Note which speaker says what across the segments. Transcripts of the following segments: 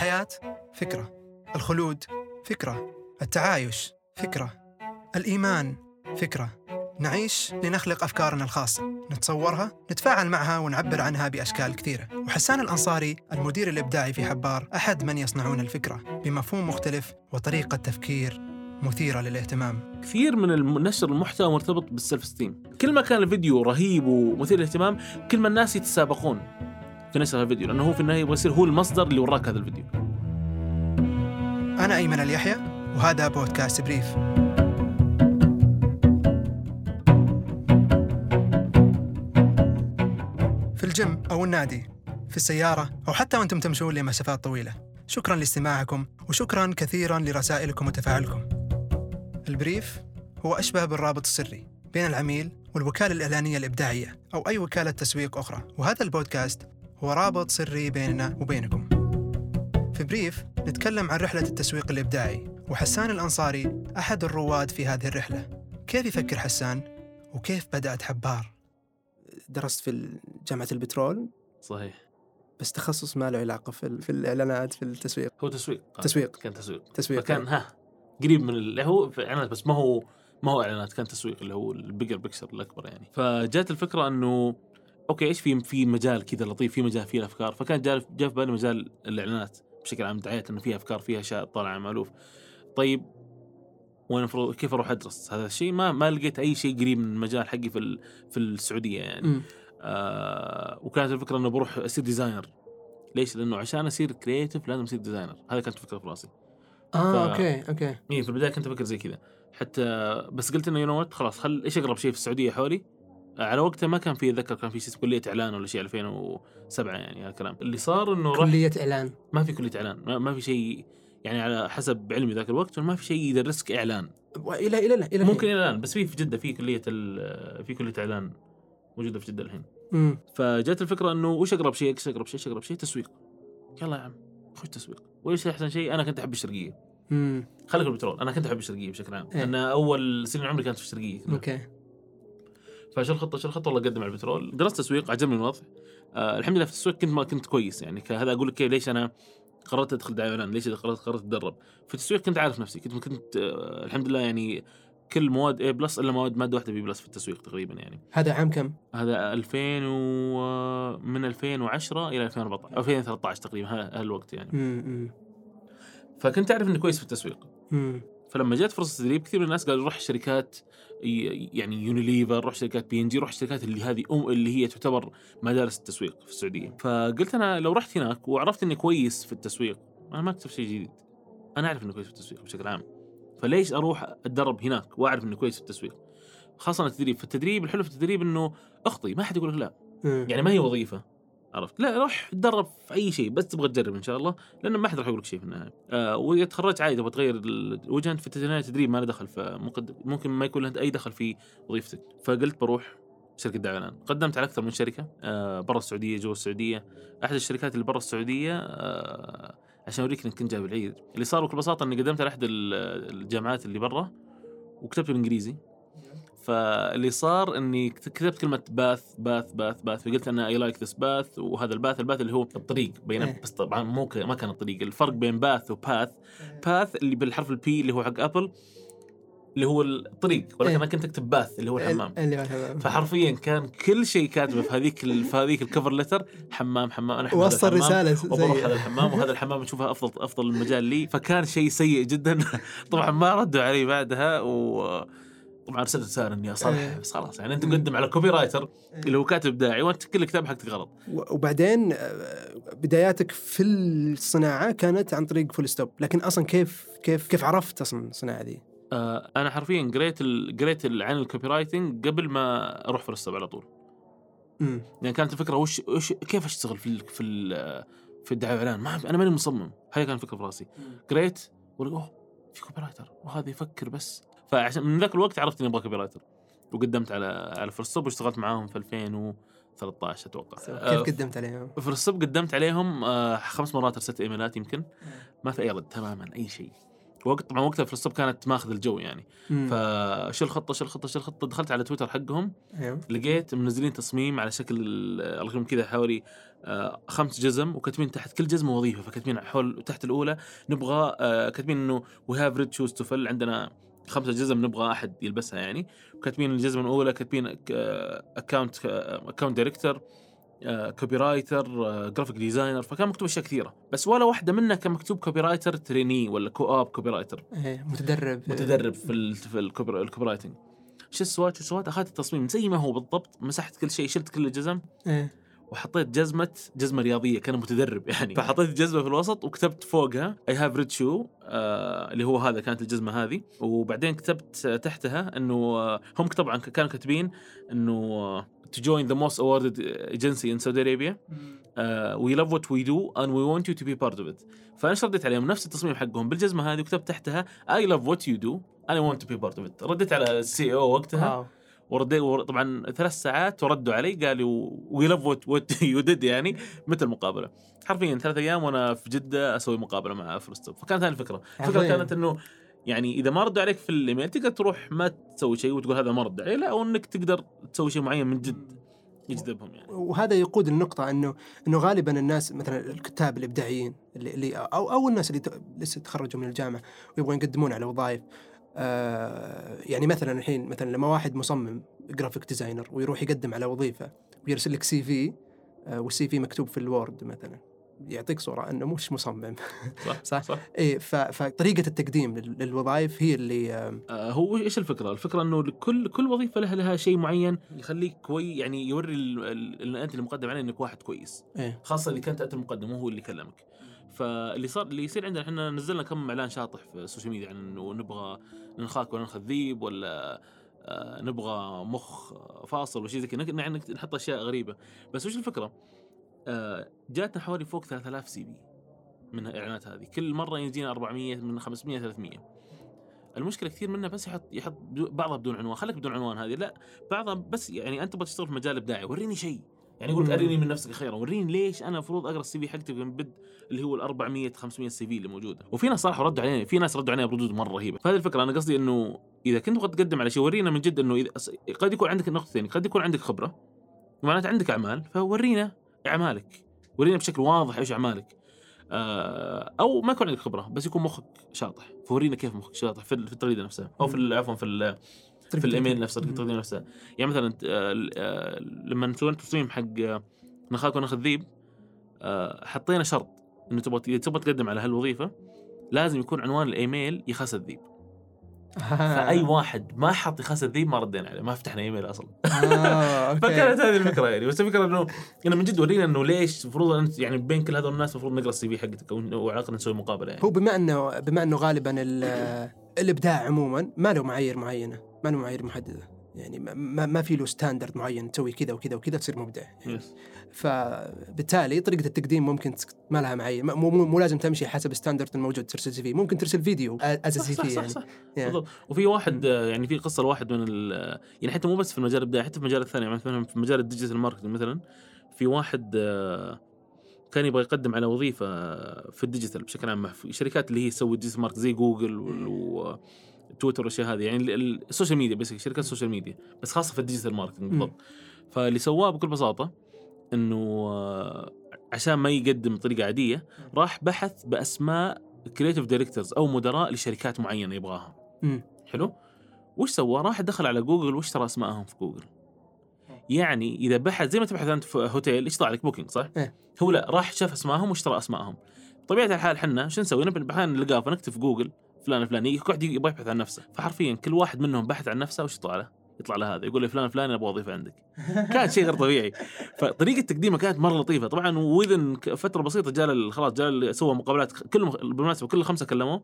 Speaker 1: الحياة فكرة الخلود فكرة. التعايش فكرة. الإيمان فكرة. نعيش لنخلق أفكارنا الخاصة. نتصورها نتفاعل معها ونعبر عنها بأشكال كثيرة. وحسان الأنصاري المدير الإبداعي في حبار أحد من يصنعون الفكرة بمفهوم مختلف وطريقة تفكير مثيرة للاهتمام.
Speaker 2: كثير من نشر المحتوى مرتبط بالسلف ستيم كل ما كان الفيديو رهيب ومثير للاهتمام كل ما الناس يتسابقون في نشر الفيديو لأنه هو في النهاية يبغى يصير هو المصدر اللي وراك هذا الفيديو.
Speaker 1: أنا أيمن اليحيى. وهذا بودكاست بريف. في الجيم أو النادي في السيارة أو حتى وأنتم تمشون لمسافات طويلة. شكرا لاستماعكم وشكرا كثيرا لرسائلكم وتفاعلكم. البريف هو أشبه بالرابط السري بين العميل والوكالة الإعلانية الإبداعية أو أي وكالة تسويق أخرى. وهذا البودكاست هو رابط سري بيننا وبينكم. في بريف نتكلم عن رحلة التسويق الإبداعي. وحسان الأنصاري أحد الرواد في هذه الرحلة. كيف يفكر حسان؟ وكيف بدأت حبار؟
Speaker 3: درست في جامعة البترول.
Speaker 2: صحيح.
Speaker 3: بس تخصص ما له علاقة في, في الإعلانات في التسويق.
Speaker 2: هو تسويق.
Speaker 3: تسويق.
Speaker 2: كان تسويق.
Speaker 3: تسويق
Speaker 2: فكان ها قريب من اللي هو في اعلانات بس ما هو ما هو إعلانات كان تسويق اللي هو ال bigger picture الأكبر يعني. فجات الفكرة إنه okay إيش في في مجال كذا لطيف في مجال فيه الأفكار. فكان جاء جاء في بالي مجال الإعلانات. بشكل عام دعايات إنه فيها أفكار فيها أشياء طالعة مالوف طيب وين المفروض كيف أروح أدرس؟ هذا الشيء ما ما لقيت أي شيء قريب من المجال حقي في في السعودية يعني. آه وكانت الفكرة إنه بروح أصير designer ليش؟ لأنه عشان أصير creative لازم أصير designer هذه كانت الفكرة في رأسي.
Speaker 3: آه
Speaker 2: ف-
Speaker 3: okay okay.
Speaker 2: اي في البداية كنت أفكر زي كذا. حتى بس قلت إنه you know خلاص خل إيش أقرب شيء في السعودية حولي؟ آه، على وقتها ما كان في أتذكر كان في كلية إعلان ولا شيء 2007 يعني هذا الكلام. اللي صار إنه راح
Speaker 3: كلية إعلان.
Speaker 2: ما في كلية إعلان ما, ما في شيء يعني على حسب علمي ذاك الوقت ما في شيء يدرسك
Speaker 3: إعلان. إلى إلى إلى
Speaker 2: ممكن إلى الان بس في في جدة في كلية في كلية إعلان موجودة في جدة الحين.
Speaker 3: مم.
Speaker 2: فجات الفكرة إنه وش أقرب شيء إيش أقرب شيء إيش أقرب شيء؟ تسويق. يلا يا عم خش تسويق. وإيش أحسن شيء؟ أنا كنت أحب
Speaker 3: الشرقية.
Speaker 2: خليك البترول. أنا كنت أحب الشرقية بشكل عام
Speaker 3: إيه.
Speaker 2: لأن أول سنين عمري كانت في الشرقية
Speaker 3: أوكي.
Speaker 2: فشو الخطة؟ شو الخطة؟ والله أقدم على البترول. درست تسويق عجبني الوضع. آه الحمد لله في التسويق كنت ما كنت كويس يعني. هذا أقول لك كيف ليش أنا قررت أدخل دعاية إعلان. ليش قررت؟ قررت أتدرب. في التسويق كنت عارف نفسي. كنت كنت آه الحمد لله يعني كل مواد A plus إلا مواد مادة واحدة B plus في التسويق تقريبا يعني.
Speaker 3: هذا عام كم؟
Speaker 2: هذا 2000 و من 2010 إلى 2014 أو 2013 تقريبا ها- هالوقت يعني.
Speaker 3: مم.
Speaker 2: فكنت أعرف اني كويس في التسويق. فلما جت فرصة تدريب كثير من الناس قالوا روح شركات يعني يونيليفر روح شركات بي ان جي روح الشركات اللي هذه أم اللي هي تعتبر مدارس التسويق في السعودية. فقلت أنا لو رحت هناك وعرفت إني كويس في التسويق أنا ما اكتشف شيء جديد. أنا أعرف إني كويس في التسويق بشكل عام. فليش أروح أتدرب هناك وأعرف إني كويس في التسويق؟ خاصة التدريب. فالتدريب الحلو في التدريب إنه أخطي ما حد يقول لك لا.
Speaker 3: مم.
Speaker 2: يعني ما هي وظيفة. عرفت؟ لا روح تدرب في أي شيء بس تبغى تجرب إن شاء الله لأنه ما حد راح يقول لك شيء في النهاية. آه وإذا تخرجت عادي تبغى تغير الوجه انت في النهايه تدريب ما له دخل ممكن ما يكون له أي دخل في وظيفتك. فقلت بروح شركة دعايه اعلان قدمت على أكثر من شركة آه برا السعودية جوا السعودية. أحد الشركات اللي برا السعودية آه عشان أوريك إنك كنت جايب العيد. اللي صار بكل بساطه إني قدمت على أحد ال- الجامعات اللي برا وكتبت بالانجليزي فاللي صار إني كت- كتبت كلمة bath bath bath bath فقلت أنا I like this path وهذا ال path ال path اللي هو الطريق بين
Speaker 3: إيه.
Speaker 2: بس طبعا مو ما كان الطريق الفرق بين path و bath path اللي بالحرف ال P اللي هو حق ابل اللي هو الطريق ولكن
Speaker 3: إيه.
Speaker 2: أنا كنت أكتب bath اللي هو الحمام
Speaker 3: اللي هو الحمام
Speaker 2: فحرفيا كان كل شيء كاتبه في هذيك في هذيك ال cover letter حمام حمام أنا
Speaker 3: وصل. رسالة
Speaker 2: وبروح هذا الحمام وهذا الحمام اشوفها أفضل أفضل المجال لي فكان شيء سيء جدا طبعا ما ردوا علي بعدها و طبعا ارسلت رساله إني اصلح
Speaker 3: إيه.
Speaker 2: بس خلاص يعني أنت مقدم على copywriter اللي هو كاتب ابداعي وأنت كل الكتاب حقك غلط.
Speaker 3: وبعدين آه، بداياتك في الصناعة كانت عن طريق Full Stop لكن أصلا كيف كيف كيف عرفت أصلا الصناعة دي؟
Speaker 2: آه أنا حرفيا قريت. قريت عن ال copywriting قبل ما أروح Full Stop على طول.
Speaker 3: مم.
Speaker 2: يعني كانت الفكرة وش, وش كيف أشتغل في ال... في ال... في الدعاية والإعلان؟ ما أنا ماني مصمم. هاي كانت الفكرة في راسي. قريت ولا أوه في copywriter وهذا يفكر بس. فعشان من ذاك الوقت عرفت إني أبغى copywriter. وقدمت على على Full Stop واشتغلت معاهم في 2013 أتوقع.
Speaker 3: كيف قدمت عليهم؟
Speaker 2: Full Stop قدمت عليهم آه، خمس مرات ارسلت إيميلات يمكن. ما في أي رد تماما أي شيء. وقت طبعا وقتها Fullstop كانت ماخذ الجو يعني.
Speaker 3: مم.
Speaker 2: فشو الخطه شو الخطه شو الخطه دخلت على تويتر حقهم.
Speaker 3: أيوه.
Speaker 2: لقيت منزلين تصميم على شكل ال- رقم كذا حوالي آه، خمس جزم وكاتبين تحت كل جزمة وظيفة. فكاتبين حول تحت الأولى نبغى آه، كاتبين إنه we have red shoes to fill عندنا خمسة جزم نبغى أحد يلبسها يعني. وكاتبين الجزمه الاولى كاتبين account account director copywriter graphic designer فكان مكتوب أشياء كثيرة. بس ولا واحدة منها كان مكتوب copywriter trainee ولا co-op
Speaker 3: copywriter متدرب.
Speaker 2: متدرب في ال في ال copy ال copywriting شو السوات شو السوات أخذت التصميم. زي ما هو بالضبط. مسحت كل شيء شلت كل الجزم.
Speaker 3: إيه.
Speaker 2: وحطيت جزمة جزمة رياضية كان متدرب يعني. فحطيت الجزمه في الوسط وكتبت فوقها I have red shoe اللي هو هذا كانت الجزمة هذه. وبعدين كتبت آه، تحتها إنه آه، هم طبعا كانوا كاتبين إنه to join the most awarded agency in Saudi Arabia uh, we love what we do and we want you to be part of it. فأنا رديت عليهم نفس التصميم حقهم بالجزمة هذه وكتبت تحتها I love what you do and I want to be part of it. رديت على ال CEO وقتها. وردي ور- طبعا ثلاث ساعات وردوا علي قالوا we love what you did يعني متى المقابلة؟ حرفيا ثلاث أيام وأنا في جدة أسوي مقابلة مع Fullstop فكانت هذه الفكرة،
Speaker 3: الفكرة.
Speaker 2: كانت إنه يعني إذا ما ردوا عليك في الإيميل تقدر تروح ما تسوي شيء وتقول هذا ما رد علي لا أو إنك تقدر تسوي شيء معين من جد يجذبهم يعني.
Speaker 3: وهذا يقود النقطة انه إنه غالبا الناس مثلا الكتاب الإبداعيين اللي, اللي أو أو الناس اللي لسه تخرجوا من الجامعة ويبغون يقدمون على وظائف آه يعني مثلا الحين مثلا لما واحد مصمم graphic designer ويروح يقدم على وظيفة ويرسل لك CV آه وال CV مكتوب في ال Word مثلا يعطيك صورة إنه مش مصمم
Speaker 2: صح
Speaker 3: صح.
Speaker 2: صح
Speaker 3: إيه ف- فطريقة التقديم لل- للوظائف هي اللي آه
Speaker 2: هو إيش الفكرة؟ الفكرة إنه كل كل وظيفة لها لها شيء معين يخليك كوي يعني يوري ال- ال- اللي انت اللي مقدم عليه إنك واحد كويس.
Speaker 3: إيه
Speaker 2: خاصة اللي كنت أنت المقدم مو هو اللي كلمك فاللي صار اللي يصير عندنا إحنا نزلنا كم إعلان شاطح في ال social media عن إنه نبغى ننخاك ولا ناخذ ذيب ولا آه، نبغى مخ فاصل وشيء زي كذا. نحط أشياء غريبة. بس وش الفكرة؟ آه، جاتنا حوالي فوق 3000 CV من الإعلانات هذه. كل مرة يجينا 400 من 500 300 المشكلة كثير منها بس يحط يحط بعضها بدون عنوان. خليك بدون عنوان هذه. لا بعضها بس يعني أنت تبغى تشتغل في مجال إبداعي. وريني شيء. يعني يقول لك
Speaker 3: مم.
Speaker 2: اريني من نفسك خيرا. وريني ليش أنا المفروض أقرأ ال CV حقتي من بد اللي هو ال 400 500 CV اللي موجودة. وفي ناس صراحة ردوا علينا في ناس ردوا علينا بردود مرة رهيبة. فهذه الفكرة أنا قصدي إنه إذا كنت تبغى تقدم على شيء ورينا من جد إنه إذا قد يكون عندك نقطة ثانية قد يكون عندك خبرة معناته عندك أعمال فورينا أعمالك. ورينا بشكل واضح إيش أعمالك. آه، أو ما يكون عندك خبرة بس يكون مخك شاطح. فورينا كيف مخك شاطح في التغريده نفسها أو في عفوا في في الإيميل نفسه
Speaker 3: مم.
Speaker 2: التغذيه نفسها. يعني مثلا آه، آه، لما سوينا التصميم حق آه، نخاك وناخذ ذيب آه، حطينا شرط إنه تبغى تبغى تقدم على هالوظيفة لازم يكون عنوان الإيميل يخاوي الذيب. فأي واحد ما حط يخاوي الذيب ما ردينا عليه ما فتحنا إيميل أصلا.
Speaker 3: آه،.
Speaker 2: فكانت هذه الفكرة يعني. بس الفكرة إنه إنه من جد ورينا إنه ليش المفروض أنت يعني بين كل هذول الناس المفروض نقرأ ال CV حقتك أو وعلى الاقل نسوي مقابلة يعني.
Speaker 3: هو بما إنه بما إنه غالبا ال- الإبداع عموما ما له معايير معينة. ما له معايير محدده يعني ما- ما, في له standard معين تسوي كذا وكذا وكذا تصير مبدع. يعني
Speaker 2: yes.
Speaker 3: فبالتالي طريقة التقديم ممكن ما لها معايير. مو, مو, مو لازم تمشي حسب standard الموجود. ترسل CV ممكن ترسل فيديو as
Speaker 2: CV
Speaker 3: يعني.
Speaker 2: صح.
Speaker 3: يعني.
Speaker 2: وفي واحد يعني في قصة لواحد من يعني حتى مو بس في المجال الابداعي حتى في المجال الثاني يعني مثلا في مجال ال digital marketing مثلا في واحد آه، كان يبغى يقدم على وظيفة في ال digital بشكل عام في شركات اللي هي تسوي digital market زي جوجل وتويتر والاشياء هذه يعني ال- ال- ال social media بس شركات ال social media بس خاصة في ال digital marketing بالضبط. فاللي سواه بكل بساطة إنه آه، عشان ما يقدم بطريقة عادية راح بحث بأسماء creative directors أو مدراء لشركات معينة يبغاها.
Speaker 3: مم.
Speaker 2: حلو؟ وش سوى؟ راح دخل على جوجل واشترى أسمائهم في جوجل. يعني إذا بحث زي ما تبحث أنت في هوتيل إيش طلع لك؟ Booking صح؟
Speaker 3: إيه.
Speaker 2: هو لا راح شاف أسمائهم واشترى أسمائهم. طبيعه الحال إحنا شو نسوي؟ نبحث نلقاه فنكتب في جوجل. فلان الفلاني كل واحد يبغى يبحث عن نفسه. فحرفيا كل واحد منهم بحث عن نفسه وش يطلع له؟ يطلع له هذا يقول لي فلان الفلاني أبغى وظيفة عندك. كان شيء غير طبيعي. فطريقة تقديمه كانت مرة لطيفة. طبعا وذن فترة بسيطة جاء خلاص جاء سوى مقابلات كل بالمناسبة كل الخمسه كلموه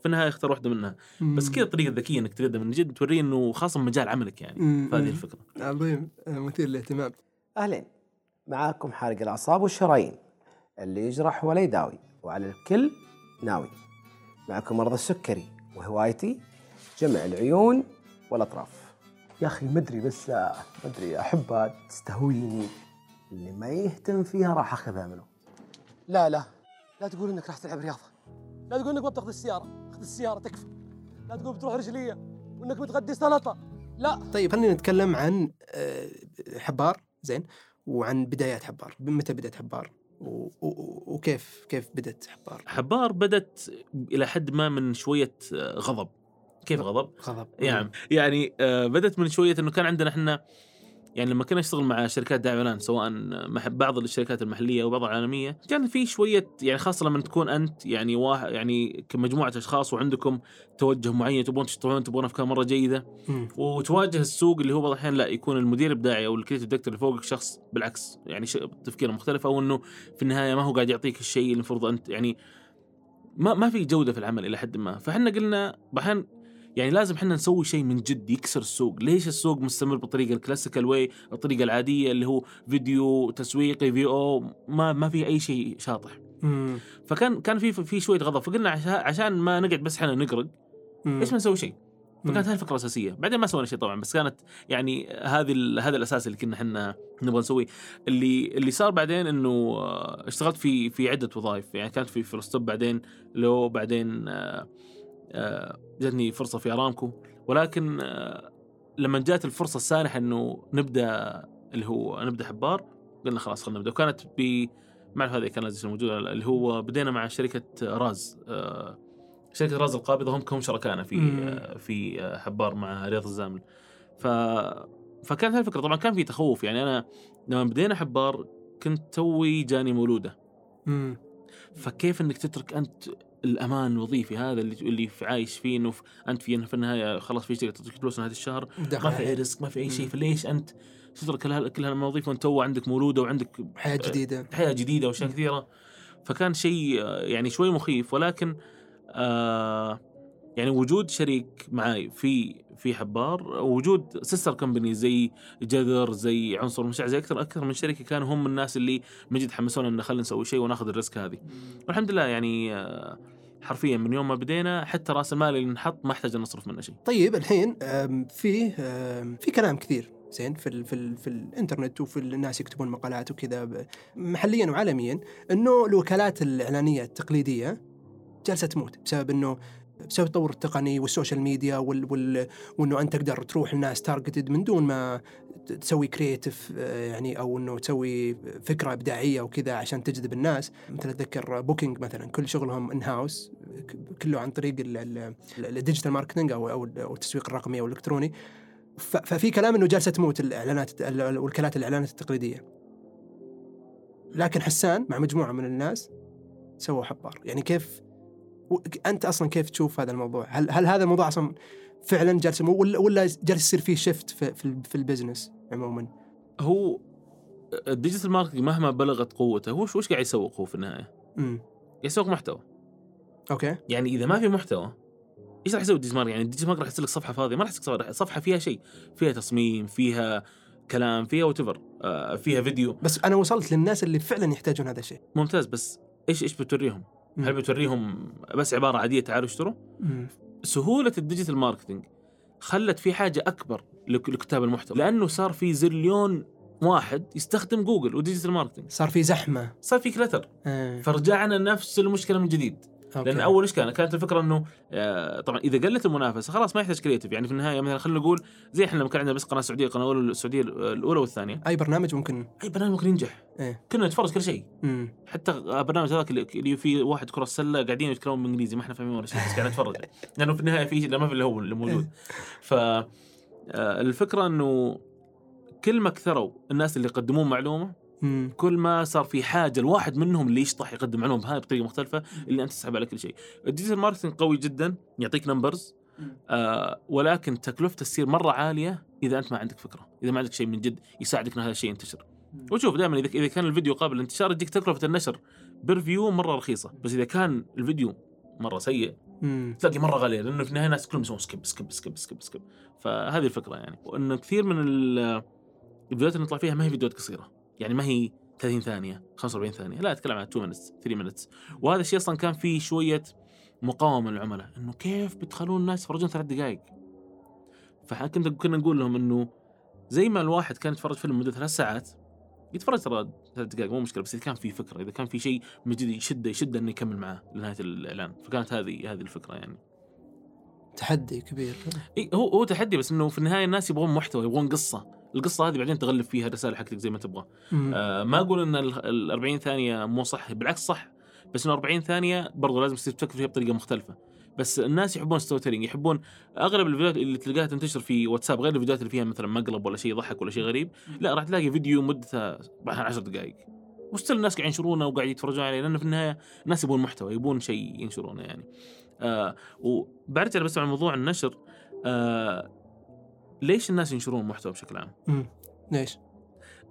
Speaker 2: في النهاية اختار واحدة منها. بس. كذا الطريقة الذكية إنك تقدم من جد توريه إنه خاصة مجال عملك يعني. فهذه. الفكرة.
Speaker 3: عظيم. آه، مثير للاهتمام.
Speaker 4: أهلين معاكم حارق الأعصاب والشرايين اللي يجرح ولا يداوي وعلى الكل ناوي. معكم مرضى السكري وهوايتي جمع العيون والأطراف. يا أخي مدري بس مدري أحبها تستهويني. اللي ما يهتم فيها راح أخذها منه.
Speaker 5: لا لا لا تقول إنك راح تلعب رياضة. لا تقول إنك ما بتاخذ السيارة. خذ السيارة تكفى. لا تقول بتروح رجلية وإنك بتغدي سلطة. لا.
Speaker 3: طيب خلينا نتكلم عن آه، حبار زين وعن بدايات حبار. متى بدأت حبار؟ وكيف كيف بدأت حبار؟
Speaker 2: حبار بدت إلى حد ما من شوية آه، غضب. كيف غضب؟
Speaker 3: غضب.
Speaker 2: يعني يعني آه، بدت من شوية إنه كان عندنا إحنا يعني لما كنا نشتغل مع شركات دعم إعلان سواء مع بعض الشركات المحلية وبعض العالمية كان في شوية يعني خاصة لما تكون أنت يعني واحد يعني كمجموعة أشخاص وعندكم توجه معين تبغون تشتغلون تبغون أفكار مرة
Speaker 3: جيدة.
Speaker 2: وتواجه السوق اللي هو بعض الاحيان لا يكون المدير الابداعي أو الكريتيف دكتور اللي فوقك شخص بالعكس يعني تفكيره مختلف أو إنه في النهاية ما هو قاعد يعطيك الشيء اللي المفروض أنت يعني ما ما في جودة في العمل إلى حد ما فإحنا قلنا بحين يعني لازم إحنا نسوي شيء من جد يكسر السوق. ليش السوق مستمر بالطريقة ال classical way الطريقة العادية اللي هو فيديو تسويقي في أو ما ما في أي شيء شاطح.
Speaker 3: مم.
Speaker 2: فكان كان في في شوية غضب. فقلنا عشان عشان ما نقعد بس إحنا نقرق. ليش ما نسوي شيء. فكانت هذه الفكرة الأساسية. بعدين ما سوينا شيء طبعا بس كانت يعني هذه هذا الأساس اللي كنا إحنا نبغى نسويه. اللي اللي صار بعدين إنه آه، اشتغلت في في عدة وظائف. يعني كانت في فلوستوب بعدين لو بعدين آه، جتني فرصة في أرامكو. ولكن آه، لما جات الفرصة السانحة إنه نبدأ اللي هو نبدأ حبار قلنا خلاص خلينا نبدأ. وكانت ب ما أعرف هذه كان لازم موجوده اللي هو بدينا مع شركة راز آه، شركة راز القابضة هم هم شركائنا في
Speaker 3: مم.
Speaker 2: آه، في آه، حبار مع رياض الزامل ف فكانت الفكرة. طبعا كان في تخوف. يعني أنا لما بدينا حبار كنت توي جاني مولودة.
Speaker 3: مم.
Speaker 2: فكيف إنك تترك أنت الأمان الوظيفي هذا اللي اللي في عايش فيه إنه أنت في في النهاية خلاص في شركة تعطيك فلوس نهايه الشهر ما في أي risk ما في أي شيء. فليش أنت تترك كل كل هالمواظيف وانت تو عندك مولودة وعندك
Speaker 3: حياة جديدة
Speaker 2: حياة جديدة
Speaker 3: وأشياء.
Speaker 2: كثيرة فكان شيء آه، يعني شوي مخيف ولكن آه يعني وجود شريك معاي في في حبار وجود sister company زي جذر زي عنصر مشاع زي أكثر أكثر من شركه كانوا هم الناس اللي من جد حمسونا إن خلينا نسوي شيء وناخذ ال risk هذه. والحمد لله يعني آه، حرفيا من يوم ما بدينا حتى رأس المال اللي نحط ما احتاج نصرف منه شيء.
Speaker 3: طيب الحين آم، في كلام كثير زين في ال في ال في الإنترنت وفي الناس يكتبون مقالات وكذا محليا وعالميا إنه الوكالات الإعلانية التقليدية جالسه تموت بسبب إنه بسبب التطور التقني والسوشيال ميديا وال وال وإنه أنت تقدر تروح للناس targeted من دون ما تسوي creative يعني أو إنه تسوي فكرة إبداعية وكذا عشان تجذب الناس. مثل أتذكر Booking مثلا كل شغلهم in house كله عن طريق ال- ال- ال digital marketing أو أو التسويق الرقمي أو الإلكتروني. ففي كلام إنه جالسة تموت الإعلانات ال- وكالات الإعلانات التقليدية. لكن حسان مع مجموعة من الناس سووا حبار. يعني كيف أنت أصلا كيف تشوف هذا الموضوع؟ هل هل هذا الموضوع أصلا فعلا جالس ولا ولا جالس يصير فيه shift في في, في ال business عموما؟
Speaker 2: هو ال digital marketing مهما بلغت قوته هو وش قاعد يسوق هو في النهاية؟
Speaker 3: امم
Speaker 2: قاعد يسوق محتوى.
Speaker 3: أوكي.
Speaker 2: يعني إذا ما في محتوى إيش راح يسوي ال digital marketing؟ يعني ال digital marketing راح يصير لك صفحة فاضية ما راح يصير صفحة فيها شيء. فيها تصميم فيها كلام فيها وات آه فيها فيديو
Speaker 3: بس أنا وصلت للناس اللي فعلا يحتاجون هذا الشيء.
Speaker 2: ممتاز بس إيش إيش بتوريهم؟ هل بتوريهم بس عبارة عادية تعالوا اشتروا؟
Speaker 3: سهولة
Speaker 2: ال digital marketing خلت في حاجة أكبر لك- لكتاب المحتوى. لأنه صار في زليون واحد يستخدم جوجل و digital marketing
Speaker 3: صار في زحمة.
Speaker 2: صار في clutter.
Speaker 3: آه.
Speaker 2: فرجعنا نفس المشكلة من جديد.
Speaker 3: okay.
Speaker 2: لأن أول إيش كان؟ كانت الفكرة إنه آه، طبعا إذا قلت المنافسة خلاص ما يحتاج creative يعني في النهاية مثلا خلينا نقول زي إحنا لما كان عندنا بس قناة سعودية قناة الاولى السعودية الأولى والثانية
Speaker 3: أي برنامج ممكن
Speaker 2: أي برنامج ممكن ينجح
Speaker 3: إيه.
Speaker 2: كنا نتفرج كل شيء. حتى برنامج هذاك اللي- اللي فيه واحد كرة السله قاعدين يتكلمون بالانجليزي ما إحنا فاهمين ولا شيء بس قاعدين نتفرج لأنه في النهاية في لا ما في الا هو اللي موجود ف آه، الفكرة إنه كل ما كثروا الناس اللي يقدمون معلومة
Speaker 3: مم.
Speaker 2: كل ما صار في حاجة الواحد منهم اللي يشطح يقدم معلومه بهذه بطريقة مختلفة اللي أنت تسحب على كل شيء. ال digital marketing قوي جدا يعطيك numbers آه ولكن تكلفته تصير مرة عالية إذا أنت ما عندك فكرة، إذا ما عندك شيء من جد يساعدك إن هذا الشيء ينتشر. وشوف دائما إذا إذا كان الفيديو قابل للانتشار يجيك تكلفة النشر per view مرة رخيصة، بس إذا كان الفيديو مرة سيء
Speaker 3: مم.
Speaker 2: تلاقي مرة غالية لأنه في النهاية الناس كلهم يسوون skip skip skip skip skip فهذه الفكرة يعني وانه كثير من ال- الفيديوهات اللي نطلع فيها ما هي فيديوهات قصيرة يعني ما هي 30 ثانية 45 ثانية لا أتكلم عن 2 minutes 3 minutes. وهذا الشيء أصلا كان فيه شوية مقاومة من العملاء إنه كيف بتخلون الناس يتفرجون ثلاث دقائق؟ فاحنا كنا نقول لهم إنه زي ما الواحد كان يتفرج فيلم مدة ثلاث ساعات يتفرج ترى ثلاث دقائق مو مشكلة بس إذا كان في فكرة إذا كان في شيء من جد يشده يشده إنه يكمل معاه لنهاية الإعلان. فكانت هذه هذه الفكرة يعني.
Speaker 3: تحدي كبير.
Speaker 2: اي هو هو تحدي بس إنه في النهاية الناس يبغون محتوى يبغون قصة. القصة هذه بعدين تغلب فيها الرساله حقتك زي ما تبغى. آه ما أقول إن ال ال 40 ثانية مو صح بالعكس صح بس انه 40 ثانية برضو لازم تصير تفكر فيها بطريقة مختلفة. بس الناس يحبون storytelling يحبون أغلب الفيديوهات اللي تلقاها تنتشر في واتساب غير الفيديوهات اللي فيها مثلا مقلب ولا شيء يضحك ولا شيء غريب لا راح تلاقي فيديو مدته 10 دقائق. و still الناس قاعد ينشرونه وقاعد يتفرجون عليه لأنه في النهاية الناس يبون محتوى يبون شيء ينشرونه يعني. آه وبرجع بس على موضوع النشر. آه ليش الناس ينشرون محتوى بشكل عام؟
Speaker 3: مم. ليش؟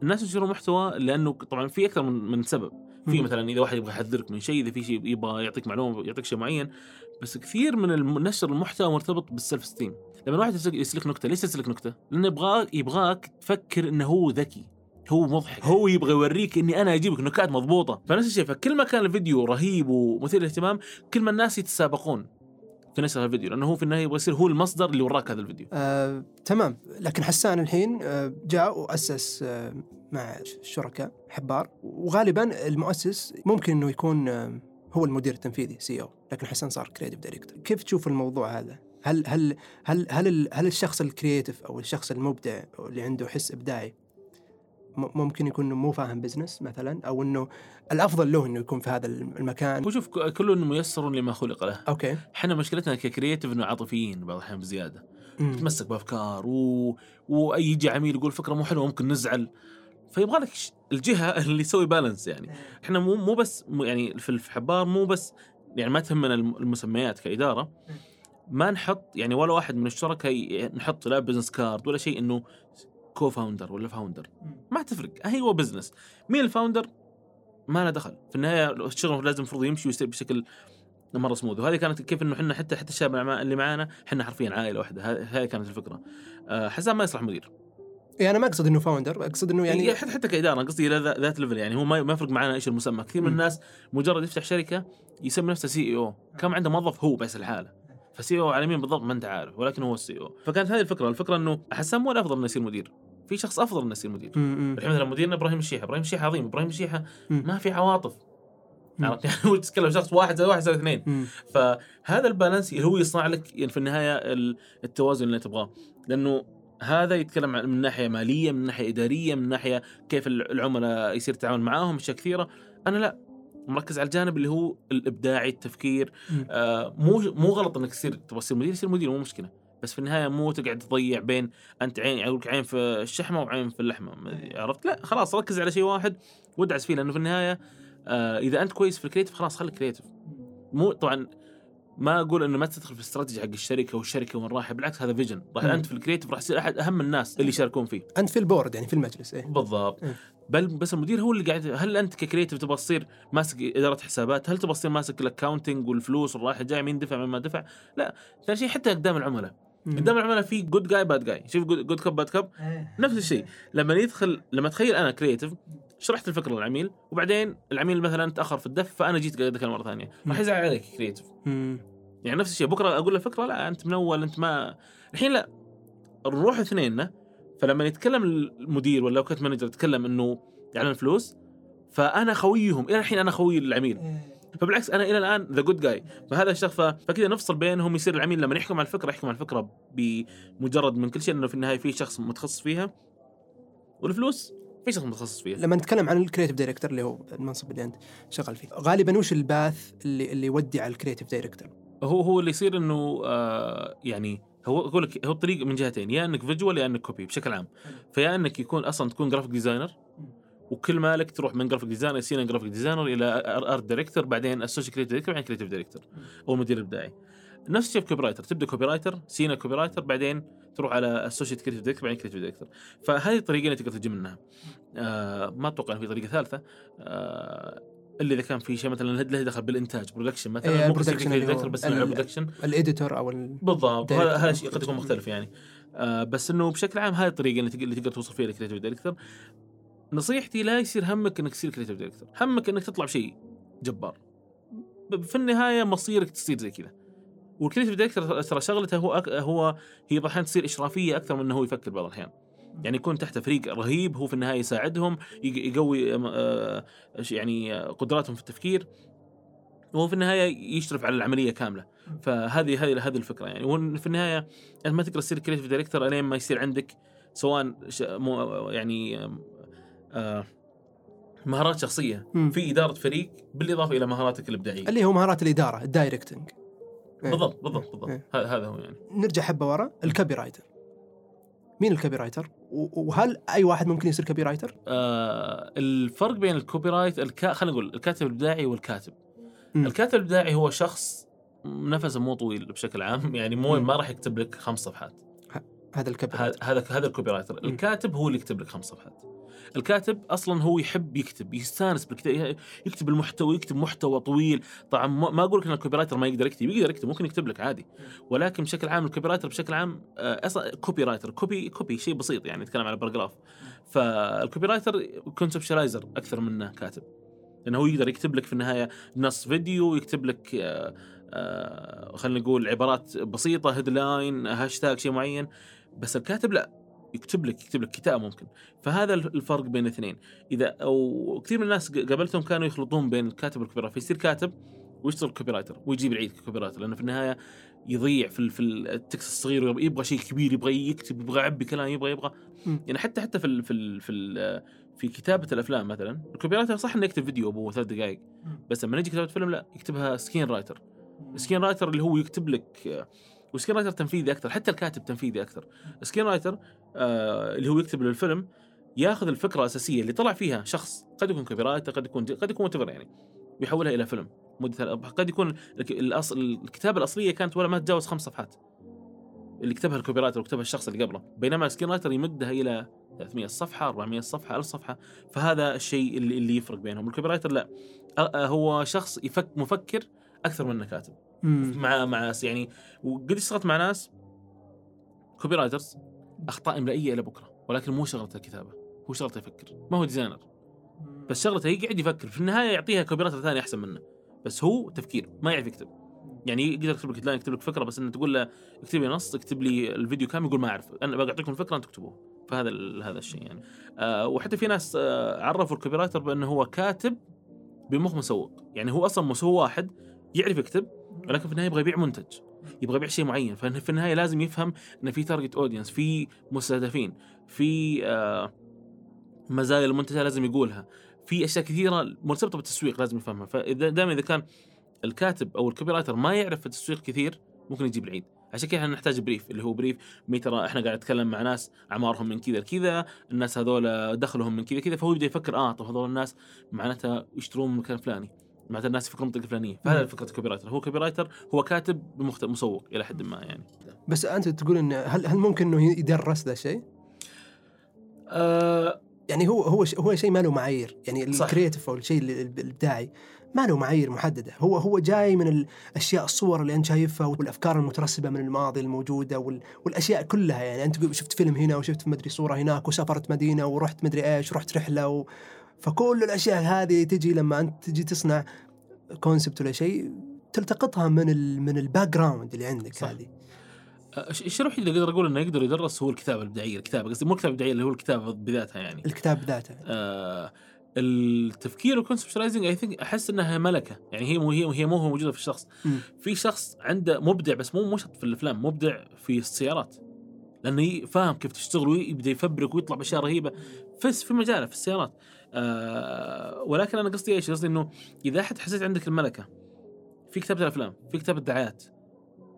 Speaker 2: الناس ينشرون محتوى لأنه طبعا في أكثر من من سبب في. مثلا إذا واحد يبغى يحذرك من شيء إذا في شيء يبغى يعطيك معلومة يعطيك شيء معين بس كثير من نشر المحتوى مرتبط بالسلف ستيم لما واحد يسلك, يسلك نكتة ليش يسلك نكتة؟ لأنه يبغاك يبغاك تفكر إنه هو ذكي هو مضحك هو يبغى يوريك إني أنا اجيبك نكات مضبوطة فنفس الشيء فكل ما كان الفيديو رهيب ومثير للاهتمام كل ما الناس يتسابقون في نشر الفيديو لأنه هو في النهاية يبغى يصير هو المصدر اللي وراك هذا الفيديو.
Speaker 3: آه، تمام. لكن حسان الحين آه، جاء وأسس آه، مع الشركاء حبار. وغالبا المؤسس ممكن إنه يكون آه، هو المدير التنفيذي CEO لكن حسان صار creative director كيف تشوف الموضوع هذا؟ هل هل هل هل هل الشخص ال creative أو الشخص المبدع اللي عنده حس إبداعي ممكن يكون مو فاهم business مثلا أو إنه الأفضل له إنه يكون في هذا المكان.
Speaker 2: وشوف كل ميسر لما خلق له.
Speaker 3: okay.
Speaker 2: إحنا مشكلتنا ك creative إنه عاطفيين بعض الأحيان بزيادة.
Speaker 3: مم.
Speaker 2: تتمسك بأفكار و... وأي يجي عميل يقول فكرة مو حلوة ممكن نزعل. فيبغى لك الجهة اللي تسوي balance يعني. إحنا مو مو بس يعني في الحبار مو بس يعني ما تهمنا الم- المسميات كإدارة. ما نحط يعني ولا واحد من الشركاء نحط لا business card ولا شيء إنه co-founder ولا founder ما تفرق هي هو business مين ال founder ما له دخل. في النهاية الشغل لازم المفروض يمشي ويصير بشكل مرة سموث وهذه كانت كيف إنه إحنا حتى حتى الشباب اللي معانا إحنا حرفيا عائلة واحدة. هذه كانت الفكرة. آه، حسان ما يصلح مدير.
Speaker 3: يعني أنا ما أقصد إنه founder أقصد إنه
Speaker 2: يعني
Speaker 3: يعني
Speaker 2: حتى حتى كإدارة قصدي إلى the- that level يعني هو ما يفرق معنا إيش المسمى. كثير من. الناس مجرد يفتح شركة يسمي نفسه CEO كم عنده موظف هو بس لحاله ف CEO على مين بالضبط ما انت عارف ولكن هو ال CEO. فكانت هذه الفكرة الفكرة إنه حسان مو الافضل إنه يصير مدير. في شخص أفضل إنه يصير مدير. الحين مثلا مديرنا إبراهيم الشيحة إبراهيم الشيحة عظيم إبراهيم
Speaker 3: الشيحة.
Speaker 2: ما في عواطف. عرفت؟ يعني هو تتكلم شخص واحد زائد واحد زائد اثنين. فهذا البالانس اللي هو يصنع لك يعني في النهاية ال- التوازن اللي تبغاه. لأنه هذا يتكلم من ناحية مالية من ناحية إدارية من ناحية كيف العملاء يصير التعامل معاهم أشياء كثيرة. أنا لا. مركز على الجانب اللي هو الإبداعي التفكير. آه مو مو غلط إنك تصير تبغى تصير مدير تصير مدير مو مشكلة. بس في النهاية مو تقعد تضيع بين أنت عين يقول لك عين في الشحمة وعين في اللحمة. عرفت؟ لا خلاص ركز على شيء واحد وادعس فيه لأنه في النهاية آه إذا أنت كويس في ال creative خلاص خليك creative مو طبعا ما أقول إنه ما تدخل في الاستراتيجي حق الشركة والشركة وين رايحة بالعكس هذا vision راح
Speaker 3: مم.
Speaker 2: أنت في ال creative راح تصير أحد أهم الناس اللي يشاركون فيه.
Speaker 3: أنت في ال board يعني في المجلس إيه.
Speaker 2: بالضبط.
Speaker 3: إيه.
Speaker 2: بل بس المدير هو اللي قاعد هل أنت ك creative تبغى تصير ماسك إدارة حسابات؟ هل تبغى تصير ماسك ال accounting والفلوس والرايح جاي مين دفع مين ما دفع؟ لا. ثاني شيء حتى قدام العملاء.
Speaker 3: مم.
Speaker 2: قدام العملاء في good guy bad guy شوف good cop bad cop نفس الشيء. لما يدخل لما تخيل أنا creative شرحت الفكرة للعميل وبعدين العميل مثلا تأخر في الدفع فأنا جيت قاعد مرة ثانية. راح يزعل عليك creative
Speaker 3: مم.
Speaker 2: يعني نفس الشيء بكرة أقول له فكرة لا أنت من أول أنت ما الحين لا. نروح اثنيننا فلما يتكلم المدير ولا account manager يتكلم إنه عن فلوس فأنا خويهم. إلى الحين أنا خوي العميل. فبالعكس أنا إلى الآن the good guy فهذا الشخص فكذا نفصل بينهم يصير العميل لما يحكم على الفكرة يحكم على الفكرة بمجرد من كل شيء انه في النهاية في شخص متخصص فيها. والفلوس في شخص متخصص فيها.
Speaker 3: لما نتكلم عن ال creative director اللي هو المنصب اللي أنت شغال فيه غالبا وش ال path اللي اللي يودي على ال creative director
Speaker 2: هو هو اللي يصير إنه آه يعني هو أقول لك هو الطريق من جهتين يا إنك visual يا إنك copy بشكل عام. فيا إنك يكون أصلا تكون graphic designer وكل مالك تروح من graphic designer senior graphic designer إلى art director بعدين associate creative director بعدين creative director أو المدير الإبداعي. نفس الشيء في copywriter تبدأ copywriter senior copywriter بعدين تروح على associate creative director بعدين creative director فهذه الطريقة اللي تقدر تجي منها. آه ما أتوقع في طريقة ثالثة. آه إلا إذا كان في شيء مثلا له دخل بالإنتاج production مثلا.
Speaker 3: إيه، هو
Speaker 2: director بس production ال
Speaker 3: editor أو ال...
Speaker 2: بالضبط. هذا هذا شيء قد يكون مختلف يعني. آه بس إنه بشكل عام هذه الطريقة اللي تقدر, توصل فيها ل creative director نصيحتي لا يصير همك إنك تصير creative director همك إنك تطلع بشيء جبار. في النهاية مصيرك تصير زي كذا. وال creative director ترى شغلته هو أك... هو هي بعض الاحيان تصير إشرافية أكثر من إنه هو يفكر بعض الأحيان. يعني يكون تحت فريق رهيب هو في النهاية يساعدهم يق- يقوي آه، يعني آه، قدراتهم في التفكير. وهو في النهاية يشرف على العملية كاملة. فهذه هذه هذه الفكرة يعني. وفي النهاية أنت ما تقدر تصير creative director إلين ما يصير عندك سواء ش... مو يعني آه مهارات
Speaker 3: شخصية.
Speaker 2: في إدارة فريق بالإضافة إلى مهاراتك الإبداعية.
Speaker 3: اللي هو مهارات الإدارة ال directing.
Speaker 2: بالضبط بالضبط بالضبط
Speaker 3: إيه.
Speaker 2: هذا هذا هو يعني
Speaker 3: نرجع حبة ورا ال copywriter مين ال copywriter؟ وهل أي واحد ممكن يصير copywriter؟
Speaker 2: آه الفرق بين ال copywrite الكا... خلينا نقول الكاتب الإبداعي والكاتب
Speaker 3: مم.
Speaker 2: الكاتب الإبداعي هو شخص نفسه مو طويل بشكل عام يعني مو. ما راح يكتب لك خمس صفحات
Speaker 3: هذا
Speaker 2: ال
Speaker 3: copy
Speaker 2: هذا writer هذا ال
Speaker 3: copywriter.
Speaker 2: الكاتب هو اللي يكتب لك خمس صفحات الكاتب أصلا هو يحب يكتب يستانس بالكتابة يكتب المحتوى يكتب محتوى طويل. طبعا ما أقول لك إن ال copywriter ما يقدر يكتب يقدر يكتب ممكن يكتب لك عادي. ولكن بشكل عام ال copywriter بشكل عام آه، أصلا copywriter copy copy شيء بسيط يعني نتكلم على paragraph فال copywriter conceptualizer أكثر منه كاتب. لأنه هو يقدر يكتب لك في النهاية نص فيديو يكتب لك آه، آه، خلينا نقول عبارات بسيطة headline hashtag شيء معين. بس الكاتب لا. يكتب لك يكتب لك كتاب ممكن. فهذا الفرق بين الاثنين. إذا أو كثير من الناس قابلتهم كانوا يخلطون بين الكاتب وال copywriter فيصير كاتب ويشتغل copywriter ويجيب العيد copywriter لأنه في النهاية يضيع في في ال text الصغير يبغى شيء كبير يبغى يكتب يبغى يعبي كلام يبغى يبغى. يعني حتى حتى في ال في ال في ال في كتابة الأفلام مثلا ال copywriter صح إنه يكتب فيديو ابو ثلاث دقائق بس لما نجي كتابة فيلم لا يكتبها screenwriter. screenwriter اللي هو يكتب لك و screenwriter تنفيذي أكثر حتى الكاتب تنفيذي أكثر. screenwriter آه اللي هو يكتب للفيلم ياخذ الفكرة الأساسية اللي طلع فيها شخص قد يكون copy قد يكون قد يكون يعني ويحولها إلى فيلم مدة قد يكون الأصل الكتابة الأصلية كانت ولا ما تتجاوز خمس صفحات. اللي كتبها ال copywriter وكتبها الشخص اللي قبله. بينما screenwriter يمدها إلى 300 صفحة 400 صفحة 1000 صفحة. فهذا الشيء اللي, اللي يفرق بينهم. ال copywriter لا هو شخص يفك مفكر أكثر منه كاتب. مع مع ناس. يعني وقد اشتغلت مع ناس copywriters أخطاء إملائية إلى بكرة ولكن مو شغلته الكتابة هو شغلته يفكر ما هو designer بس شغلته يقعد يفكر في النهاية يعطيها copywriter ثاني أحسن منه بس هو تفكير ما يعرف يكتب. يعني يقدر يكتب لك يكتب لك فكرة بس إنه تقول له اكتب لي نص اكتب لي الفيديو كامل يقول ما اعرف أنا بعطيكم الفكرة أنتم تكتبوه فهذا هذا الشيء يعني. آه وحتى في ناس آه عرفوا ال copywriter بأنه هو كاتب بمخ مسوق. يعني هو أصلا هو واحد يعرف يكتب ولكن في النهاية يبغى يبيع منتج يبغى يبيع شيء معين. ففي النهاية لازم يفهم إن في target audience في مستهدفين في آه مزايا المنتج لازم يقولها. في أشياء كثيرة مرتبطة بالتسويق لازم يفهمها. فإذا دائما إذا كان الكاتب أو ال copywriter ما يعرف التسويق كثير ممكن يجيب العيد. عشان كذا إحنا نحتاج brief اللي هو brief me ترى إحنا قاعد نتكلم مع ناس أعمارهم من كذا لكذا الناس هذول دخلهم من كذا كذا فهو يبدأ يفكر آه طب هذول الناس معناتها يشترون من مكان فلاني. معناتها الناس يفكرون بالطريقة الفلانيه فهذا. فكرة ال copywriter هو copywriter هو كاتب بمخت... مسوق إلى حد ما يعني
Speaker 3: بس أنت تقول انه هل هل ممكن إنه يدرس ذا الشيء؟
Speaker 2: آه
Speaker 3: يعني هو هو ش- هو شيء ما له معايير يعني
Speaker 2: صح.
Speaker 3: ال creative أو الشيء ال- ال- الإبداعي ما له معايير محددة هو هو جاي من الاشياء الصور اللي انت شايفها والأفكار المترسبة من الماضي الموجودة وال والأشياء كلها يعني أنت شفت فيلم هنا وشفت مدري صورة هناك وسافرت مدينة ورحت مدري إيش ورحت رحلة و... فكل الأشياء هذه تجي لما أنت تجي تصنع concept ولا شيء تلتقطها من ال من ال background اللي عندك
Speaker 2: صح.
Speaker 3: هذه.
Speaker 2: الشيء الشيء الوحيد اللي أقدر أقول إنه يقدر يدرس هو الكتابة الإبداعية؟ الكتابة قصدي مو الكتابة الإبداعية اللي هو الكتابة بذاتها يعني.
Speaker 3: الكتاب ذاته
Speaker 2: آه التفكير وال conceptualizing I think أحس إنها ملكة. يعني هي مو هي هي مو موجودة في الشخص.
Speaker 3: مم.
Speaker 2: في شخص عنده مبدع بس مو مو شرط في الأفلام مبدع في السيارات. لأنه فاهم كيف تشتغل ويبدأ يفبرك ويطلع بأشياء رهيبة. في في مجاله في السيارات. آه ولكن أنا قصدي إيش؟ قصدي إنه إذا أحد حسيت عندك الملكة في كتابة الأفلام في كتابة دعايات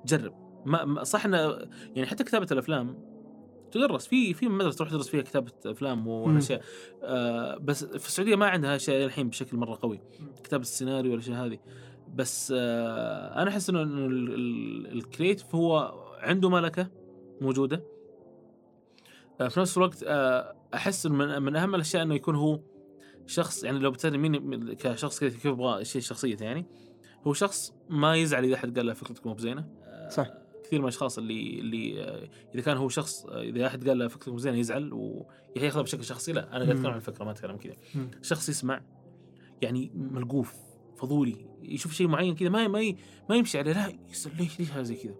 Speaker 2: جرب. ما صح انه يعني حتى كتابة الأفلام تدرس. في في مدرسة تروح تدرس فيها كتابة أفلام واشياء آه بس في السعودية ما عندها اشياء الحين بشكل مرة قوي. كتابة السيناريو والاشياء هذه. بس آه أنا أحس إنه الكريتيف هو عنده ملكة موجودة. آه في نفس الوقت آه أحس من, من أهم الأشياء إنه يكون هو شخص يعني لو بتسالني مين كشخص كيف يبغى شيء شخصيته يعني هو شخص ما يزعل إذا أحد قال له فكرتك مو بزينة آه،
Speaker 3: صح.
Speaker 2: كثير من الأشخاص اللي اللي آه، إذا كان هو شخص آه، إذا أحد قال له فكرتك مو بزينه يزعل وياخذها بشكل شخصي لا أنا قاعد
Speaker 3: أتكلم.
Speaker 2: عن الفكرة ما أتكلم كذا. شخص يسمع يعني ملقوف فضولي يشوف شيء معين كذا ما ما ما يمشي عليه لا يسأل ليش ليش هذا زي كذا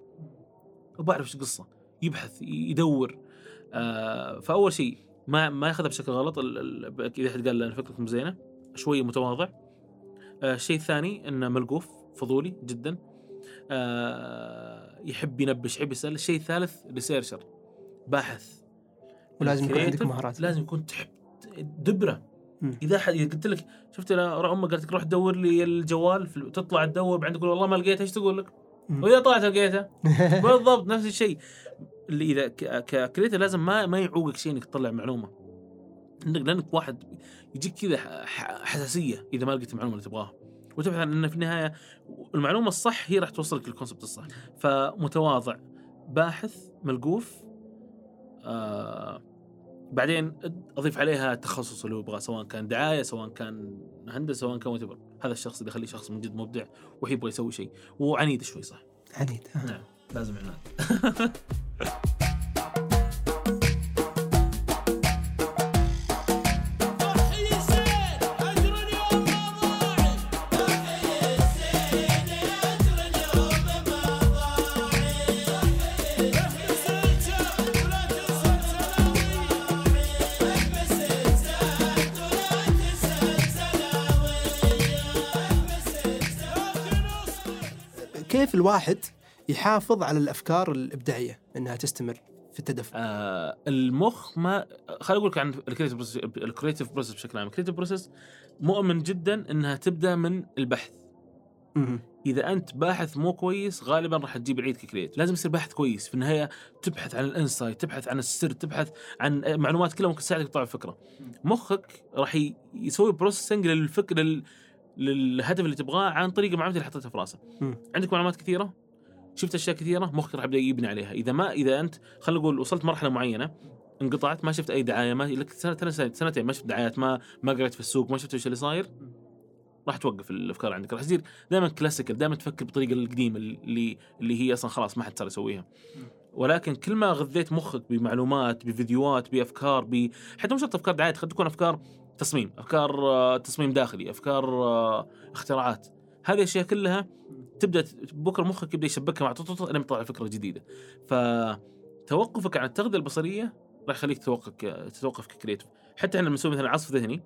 Speaker 2: وبعرف إيش القصة يبحث يدور آه فأول شيء ما ما ياخذها بشكل غلط اذا حد قال له أنا فكرتكم زينة. شوية متواضع. آه الشيء الثاني إنه ملقوف فضولي جدا. آه يحب ينبش يحب يسأل. الشيء الثالث researcher باحث.
Speaker 3: ولازم يكون عندك مهارات.
Speaker 2: لازم يكون تحب دبرة.
Speaker 3: مم.
Speaker 2: إذا حد قلت لك شفت أنا أمك قالت لك روح دور لي الجوال في تطلع تدور بعدين تقول والله ما لقيته إيش تقول لك؟ واذا طلعت لقيته بالضبط نفس الشيء. اللي إذا ك creator لازم ما ما يعوقك شيء إنك تطلع معلومة. لانك لأنك واحد يجيك كذا حساسية إذا ما لقيت المعلومة اللي تبغاها. وتبحث عن ان في النهاية المعلومة الصح هي راح توصلك للكونسبت الصح. فمتواضع. باحث ملقوف. آه بعدين أضيف عليها التخصص اللي هو يبغاه سواء كان دعاية سواء كان هندسة سواء كان whatever. هذا الشخص اللي يخليه شخص من جد مبدع ويبغى يسوي شيء. وعنيد شوي صح؟
Speaker 3: عنيد.
Speaker 2: نعم لازم عناد.
Speaker 3: الواحد يحافظ على الأفكار الإبداعية إنها تستمر في التدفق
Speaker 2: آه المخ ما خليني أقول لك عن ال creative process ال creative process بشكل عام. الكريتيف بروسيس مؤمن جدا إنها تبدأ من البحث. إذا أنت باحث مو كويس غالبا راح تجيب العيد ك creative لازم يصير باحث كويس. في النهاية تبحث عن ال insight تبحث عن السر تبحث عن معلومات كلها ممكن تساعدك تطلع فكره مخك راح يسوي processing للفكر لل... للهدف اللي تبغاه عن طريق المعلومات اللي حطيتها في راسه. عندك معلومات كثيرة؟ شفت أشياء كثيرة مخك راح يبدأ يبني عليها. إذا ما إذا انت خلينا نقول وصلت مرحلة معينة انقطعت ما شفت أي دعاية ما لك سنه سنة- سنتين ما شفت دعايات ما ما قريت في السوق ما شفت إيش اللي صاير راح توقف الأفكار عندك. راح تصير دائما كلاسيكال دائما تفكر بالطريقة القديمة اللي اللي هي أصلا خلاص ما حد صار يسويها. ولكن كل ما غذيت مخك بمعلومات بفيديوهات بأفكار ب حتى مش شرط أفكار دعايه قد تكون أفكار تصميم أفكار آه، تصميم داخلي أفكار آه، اختراعات. هذه الأشياء كلها تبدأ بكرة مخك يبدأ يشبكها مع طط لين يطلع فكره جديده فتوقفك عن التغذية البصرية راح يخليك تتوقف تتوقف ك creative حتى إحنا لما نسوي مثلا عصف ذهني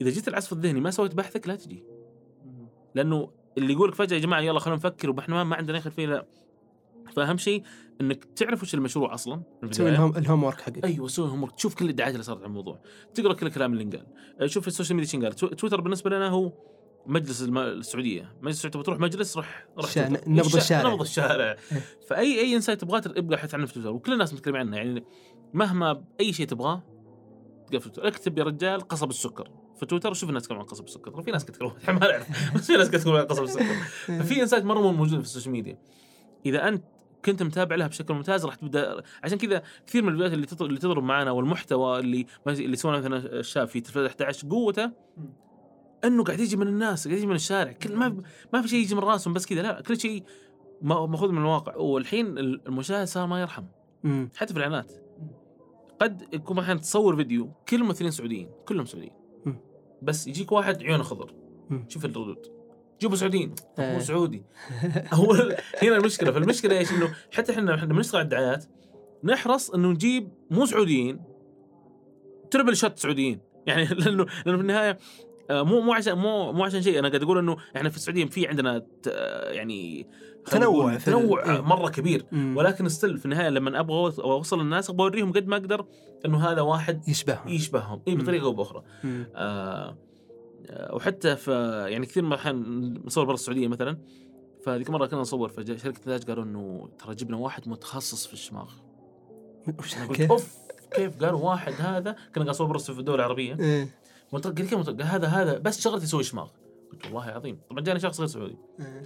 Speaker 2: إذا جيت العصف الذهني ما سويت بحثك لا تجي. لأنه اللي يقولك فجأة يا جماعة يلا خلينا نفكر وإحنا ما- عندنا خلفية لا. فأهم شيء إنك تعرف وش المشروع أصلا
Speaker 3: تسوي.
Speaker 2: ال
Speaker 3: home, الهوم work حقك.
Speaker 2: أيوه سوي هوم تشوف كل الدعايات اللي صارت عن الموضوع. تقرأ كل الكلام اللي انقال. شوف ال social media إيش انقال تو- تويتر بالنسبة لنا هو مجلس الم- السعودية. مجلس السعودية تبغى تروح مجلس روح روح
Speaker 3: شا-. نبض
Speaker 2: الشا-
Speaker 3: الشارع.
Speaker 2: نبض الشارع. فأي أي insight تبغاه ابقى ابحث عنه في تويتر وكل الناس متكلمين عنه. يعني مهما أي شيء تبغاه تلقاه في تويتر. اكتب يا رجال قصب السكر. في تويتر وشوف الناس تتكلم عن قصب السكر. في ناس إحنا ما نعرف بس في ناس يتكلمون عن قصب السكر. ففي insight مرة مو موجود في ال social media. إذا أنت كنت متابع لها بشكل ممتاز راح تبدأ. عشان كذا كثير من الفيديوهات اللي تضرب اللي تضرب معنا والمحتوى اللي اللي يسوونه مثلا الشاب في تلفزيون 11 قوته انه قاعد يجي من الناس قاعد يجي من الشارع. كل ما ما في شيء يجي من راسهم بس كذا لا كل شيء ما- مأخوذ من الواقع. والحين المشاهد صار ما يرحم.
Speaker 3: مم.
Speaker 2: حتى في الإعلانات. قد يكون أحيانا تصور فيديو كل الممثلين سعوديين كلهم سعوديين.
Speaker 3: مم.
Speaker 2: بس يجيك واحد عيونه خضر.
Speaker 3: مم.
Speaker 2: شوف الردود. جيبوا سعوديين.
Speaker 3: إيه.
Speaker 2: هو سعودي. هو هنا المشكلة. فالمشكلة إيش؟ إنه حتى إحنا إحنا لما نشتغل على الدعايات نحرص إنه نجيب مو سعوديين troubleshoot سعوديين. يعني لأنه لأنه في النهاية آه، مو مو عشان مو مو عشان شيء. أنا قاعد أقول إنه إحنا في السعودية في عندنا آه، يعني
Speaker 3: تنوع
Speaker 2: تنوع
Speaker 3: إيه.
Speaker 2: مرة كبير.
Speaker 3: مم.
Speaker 2: ولكن still في النهاية لما أبغى أوصل للناس أبغى أوريهم قد ما أقدر إنه هذا واحد
Speaker 3: يشبههم.
Speaker 2: يشبههم. اي. بطريقة أو
Speaker 3: بأخرى.
Speaker 2: آه آه، وحتى في يعني كثير من الاحيان نصور برا السعودية مثلا. فذيك مرة كنا نصور في شركة انتاج قالوا إنه ترى جبنا واحد متخصص في الشماغ.
Speaker 3: وش؟
Speaker 2: أوف
Speaker 3: كيف؟
Speaker 2: قالوا واحد هذا. كنا قاعد نصور في الدول
Speaker 3: العربية.
Speaker 2: قلت كيف قال هذا هذا بس شغلته يسوي شماغ. قلت والله عظيم. طبعا جاني شخص غير سعودي.
Speaker 3: إيه.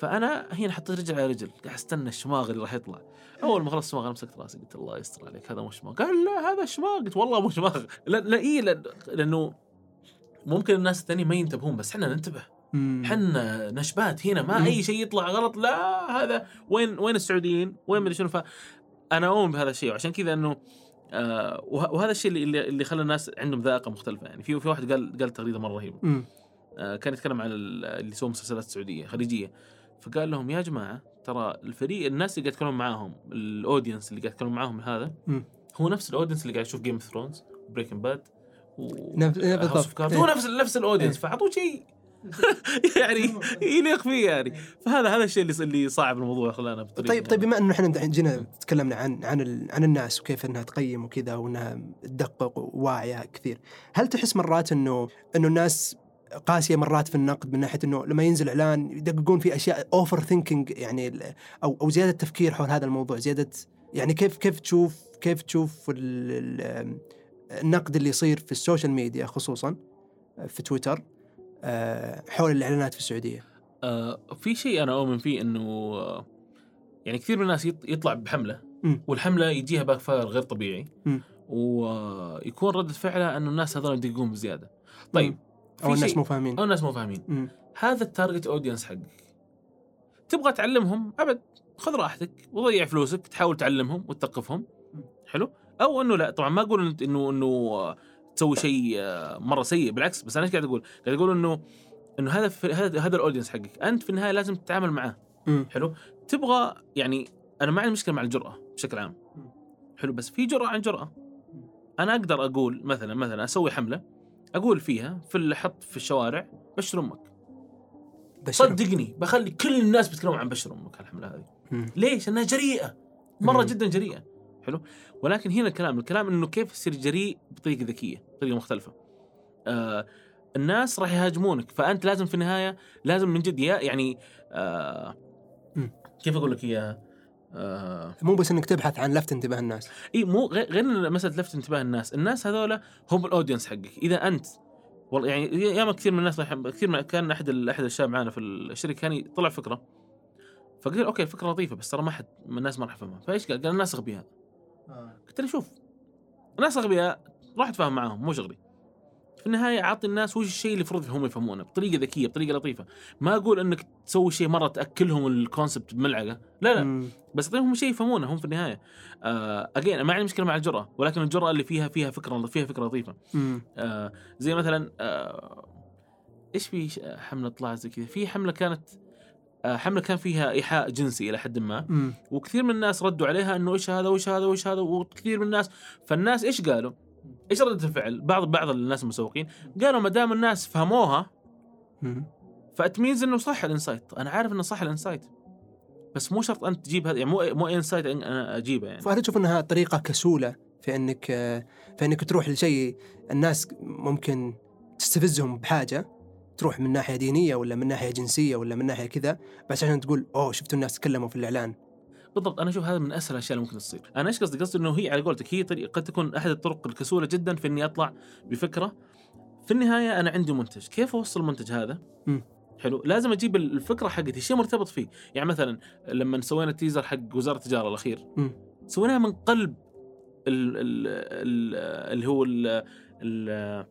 Speaker 2: فأنا هنا حطيت رجل على رجل. قاعد أستنى الشماغ اللي راح يطلع. أول ما خلص الشماغ أنا مسكت راسي. قلت الله يستر عليك هذا مو شماغ. قال لا هذا شماغ. قلت والله مو شماغ. لا لا إيه لا لأنه ممكن الناس الثانيين ما ينتبهون بس إحنا ننتبه.
Speaker 3: مم.
Speaker 2: حنا نشبات هنا. ما
Speaker 3: مم.
Speaker 2: أي شيء يطلع غلط. لا هذا وين وين السعوديين؟ وين مدري شنو. فانا أؤمن بهذا الشيء. وعشان كذا إنه آه وه- وهذا الشيء اللي اللي خلى الناس عندهم ذائقة مختلفة يعني في في واحد قال قال تغريدة مرة
Speaker 3: رهيبة.
Speaker 2: آه، كان يتكلم عن ال- اللي يسوون مسلسلات سعودية خليجية فقال لهم يا جماعة ترى الفريق الناس اللي قاعد يتكلمون معاهم الاودينس اللي قاعد يتكلمون معاهم هذا
Speaker 3: مم.
Speaker 2: هو نفس ال audience اللي قاعد يشوف Game of Thrones Breaking Bad
Speaker 3: نفس- إيه بالضبط.
Speaker 2: هو. نفس نفس ال
Speaker 3: audience.
Speaker 2: فأعطوه شيء يعني يليق فيه يعني. فهذا هذا الشيء اللي اللي صعب الموضوع خلانا بطريقة
Speaker 3: طيب طيب بما إنه إحنا جينا تكلمنا عن عن عن الناس وكيف إنها تقيم وكذا وإنها تدقق وواعيه كثير، هل تحس مرات انه إنه الناس قاسية مرات في النقد من ناحية إنه لما ينزل إعلان يدققون في أشياء overthinking يعني أو أو زيادة تفكير حول هذا الموضوع، زيادة يعني كيف كيف تشوف كيف تشوف ال- ال- النقد اللي يصير في ال social media خصوصا في تويتر؟ حول الإعلانات في السعودية.
Speaker 2: آه في شيء أنا اؤمن فيه إنه آه يعني كثير من الناس يط- يطلع
Speaker 3: بحملة.
Speaker 2: والحملة يجيها backfire غير طبيعي. ويكون ردة فعله إنه الناس هذول يدققون بزيادة. طيب
Speaker 3: أو الناس مو فاهمين.
Speaker 2: أو الناس مو فاهمين. هذا ال target audience حقك. تبغى تعلمهم؟ أبد. خذ راحتك. وضيع فلوسك. تحاول تعلمهم وتثقفهم. حلو. أو إنه لا. طبعا ما أقول إنه إنه آه، تسوي شيء آه، مرة سيء. بالعكس بس أنا إيش قاعد أقول؟ قاعد أقول إنه إنه هذا في هذا هذا ال audience حقك. أنت في النهاية لازم تتعامل معاه. حلو؟ تبغى يعني أنا ما عندي مشكلة مع الجرأة بشكل عام. حلو؟ بس في جرأة عن جرأة. أنا أقدر أقول مثلا مثلا أسوي حملة أقول فيها في الحط في الشوارع بشر أمك.
Speaker 3: بشر.
Speaker 2: صدقني بخلي كل الناس بيتكلموا عن بشر أمك الحمله هذه. ليش؟ انها جريئة.
Speaker 3: مرة.
Speaker 2: جدا جريئة. حلو ولكن هنا الكلام الكلام إنه كيف تصير جريء بطريقة ذكية بطريقة مختلفة آه الناس راح يهاجمونك فأنت لازم في النهاية لازم من جد يا- يعني آه. كيف أقول لك إياها؟ آه
Speaker 3: مو بس إنك تبحث عن لفت انتباه الناس
Speaker 2: إي مو غير مسألة لفت انتباه الناس، الناس هذول هم ال audience حقك، إذا أنت والله يعني ياما كثير من الناس كثير من كان أحد أحد الشباب معنا في الشركة كان طلع فكرة فقلت له okay فكرة لطيفة بس ترى ما حد من الناس ما راح يفهمها، فإيش قال؟ قال الناس أغبياء. قلت له شوف الناس اغبياء روح أتفاهم معاهم مو شغلي. في النهاية أعطي الناس وش الشيء اللي المفروض هم يفهمونه بطريقة ذكية بطريقة لطيفة، ما أقول إنك تسوي شيء مرة تأكلهم ال concept بملعقة، لا
Speaker 3: لا.
Speaker 2: بس أعطيهم شيء يفهمونه هم في النهاية. آه again ما عندي مشكلة مع الجرأة ولكن الجرأة اللي فيها فيها فكرة فيها فكرة
Speaker 3: لطيفة.
Speaker 2: آه زي مثلا آه إيش في حملة طلعت زي كذا؟ في حملة كانت آه حمله كان فيها إيحاء جنسي إلى حد ما. وكثير من الناس ردوا عليها إنه إيش هذا وإيش هذا وإيش هذا وكثير من الناس فالناس إيش قالوا؟ إيش ردة الفعل؟ بعض بعض الناس المسوقين قالوا ما دام الناس فهموها
Speaker 3: مم.
Speaker 2: ف that means إنه صح ال insight، أنا عارف إنه صح ال insight بس مو شرط أنت تجيب هذا يعني مو مو إنسايت أنا أجيبه يعني
Speaker 3: فهل تشوف إنها طريقة كسولة في إنك آه، في إنك تروح لشيء الناس ممكن تستفزهم بحاجة تروح من ناحية دينية ولا من ناحية جنسية ولا من ناحية كذا بس عشان تقول أوه شفتوا الناس تكلموا في الإعلان.
Speaker 2: بالضبط أنا أشوف هذا من أسهل الأشياء اللي ممكن تصير. أنا إيش قصدي؟ قصدي إنه هي على قولتك هي طريقة قد تكون أحد الطرق الكسولة جدا في إني أطلع بفكرة. في النهاية أنا عندي منتج. كيف أوصل المنتج هذا؟
Speaker 3: مم.
Speaker 2: حلو. لازم أجيب الفكرة حقتي شيء مرتبط فيه. يعني مثلا لما سوينا التيزر حق وزارة التجارة
Speaker 3: الأخير.
Speaker 2: سويناها من قلب ال ال ال اللي هو ال ال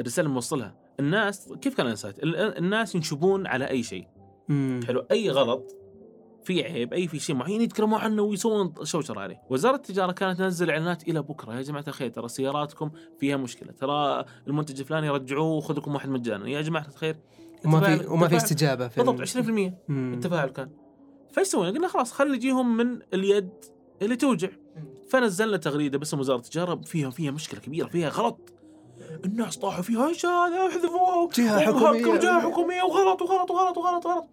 Speaker 2: الرسالة اللي موصلها الناس كيف كان الانسايت؟ ال- الناس ينشبون على أي شيء.
Speaker 3: مم.
Speaker 2: حلو. أي غلط في عيب أي في شيء معين يتكلمون عنه ويسوون شوشرة عليه. وزارة التجارة كانت تنزل إعلانات إلى بكرة. يا جماعة الخير ترى سياراتكم فيها مشكلة. ترى المنتج الفلاني رجعوه وخذ لكم واحد مجانا. يا جماعة الخير
Speaker 3: وما في وما في استجابة في
Speaker 2: بالضبط 20%
Speaker 3: مم.
Speaker 2: التفاعل كان. فإيش سوينا؟ قلنا خلاص خلي نجيهم من اليد اللي توجع. فنزلنا تغريدة باسم وزارة التجارة فيها فيها مشكلة كبيرة فيها غلط. الناس طاحوا فيها إيش هذا؟ احذفوه
Speaker 3: جهة
Speaker 2: ومهكر
Speaker 3: حكومية.
Speaker 2: جهة حكومية. وغلط وغلط وغلط وغلط وغلط.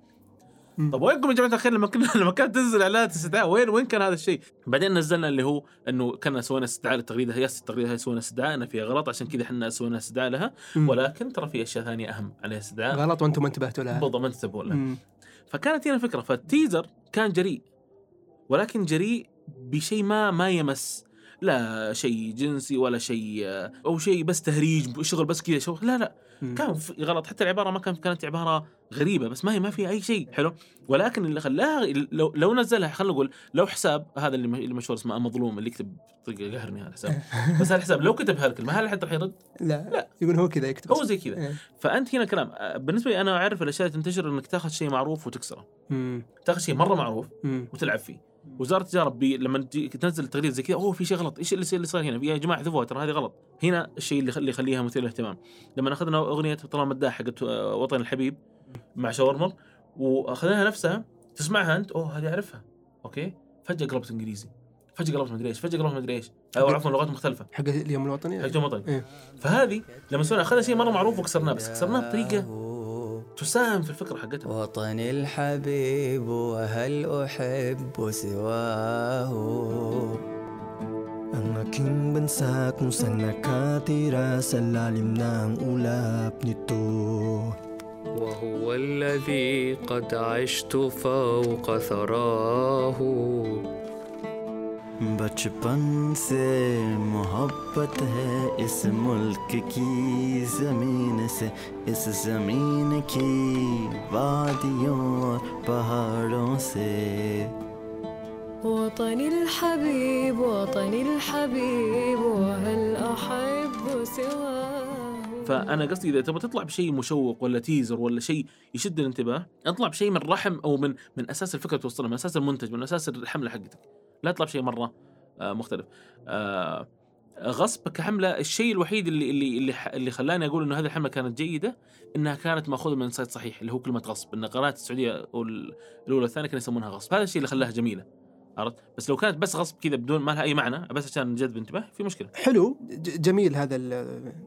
Speaker 2: طب وينكم يا جماعة الخير لما كنا لما كانت تنزل اعلانات استدعاء؟ وين وين كان هذا الشيء؟ بعدين نزلنا اللي هو إنه كنا سوينا استدعاء للتغريدة. هي التغريدة هي سوينا استدعاء انها فيها غلط عشان كذا إحنا سوينا استدعاء لها. ولكن ترى في أشياء ثانية أهم عليها استدعاء.
Speaker 3: غلط وأنتم ما انتبهتوا لها.
Speaker 2: بالضبط ما انتبهوا لها. فكانت هنا الفكرة فالتيزر كان جريء. ولكن جريء بشيء ما ما يمس. لا شيء جنسي ولا شيء أو شيء بس تهريج شغل بس كذا شغل لا لا
Speaker 3: مم.
Speaker 2: كان غلط حتى العبارة ما كانت كانت عبارة غريبة بس ما هي ما فيها أي شيء حلو ولكن اللي خلاها لو لو نزلها خلينا نقول لو حساب هذا اللي مشهور اسمه مظلوم اللي يكتب طريقه قهرني هذا الحساب بس هذا الحساب لو كتب هالكلمة هل حد راح يرد؟
Speaker 3: لا
Speaker 2: لا.
Speaker 3: يقول هو كذا يكتب
Speaker 2: هو زي كذا
Speaker 3: إيه.
Speaker 2: فأنت هنا كلام بالنسبة لي أنا أعرف الأشياء اللي تنتشر إنك تاخذ شيء معروف وتكسره. تاخذ شيء مرة معروف
Speaker 3: مم.
Speaker 2: وتلعب فيه وزارة التجارة بي لما تجي تنزل تغريدة زي كذا أوه في شيء غلط إيش اللي اللي صار هنا؟ يا جماعة احذفوها ترى هذه غلط. هنا الشيء اللي اللي يخليها مثير للاهتمام. لما أخذنا أغنية طلال مداح حقت وطن الحبيب مع شاورمر وأخذناها نفسها تسمعها أنت؟ أوه هذه أعرفها. أوكي؟ فجأة قلبت إنجليزي. فجأة قلبت مدري إيش فجأة قلبت مدري إيش. أو عفوا لغات مختلفة.
Speaker 3: حق اليوم الوطني؟
Speaker 2: حق وطني
Speaker 3: إيه.
Speaker 2: فهذه لما سوينا أخذنا شيء مرة معروف وكسرناه بس كسرناه بطريقة تساهم في الفكرة حقتها.
Speaker 6: وطني الحبيب وهل أحب سواه؟
Speaker 7: aking bansa kung saan nakatira sa ng ulap nito
Speaker 8: وهو الذي قد عشت فوق ثراه.
Speaker 7: बचपन से मोहब्बत है इस मुल्क की जमीन से इस जमीन की वादियों और पहाड़ों से
Speaker 9: وطني الحبيب وطني الحبيب وهل أحب سواه
Speaker 2: فأنا قصدي إذا تبغى تطلع بشيء مشوق ولا تيزر ولا شيء يشد الانتباه اطلع بشيء من رحم أو من من أساس الفكرة توصلها من أساس المنتج من أساس الحملة حقتك. لا تطلع بشيء مرة آه، مختلف. آه، غصب كحملة الشيء الوحيد اللي اللي اللي, اللي خلاني أقول إنه هذه الحملة كانت جيدة إنها كانت مأخوذة من سايت صحيح اللي هو كلمة غصب. إن قناه السعودية الأولى والثانية كانوا يسمونها غصب. هذا الشيء اللي خلاها جميلة. عرفت؟ بس لو كانت بس غصب كذا بدون ما لها أي معنى بس عشان نجذب انتباه في مشكلة.
Speaker 3: حلو جميل هذا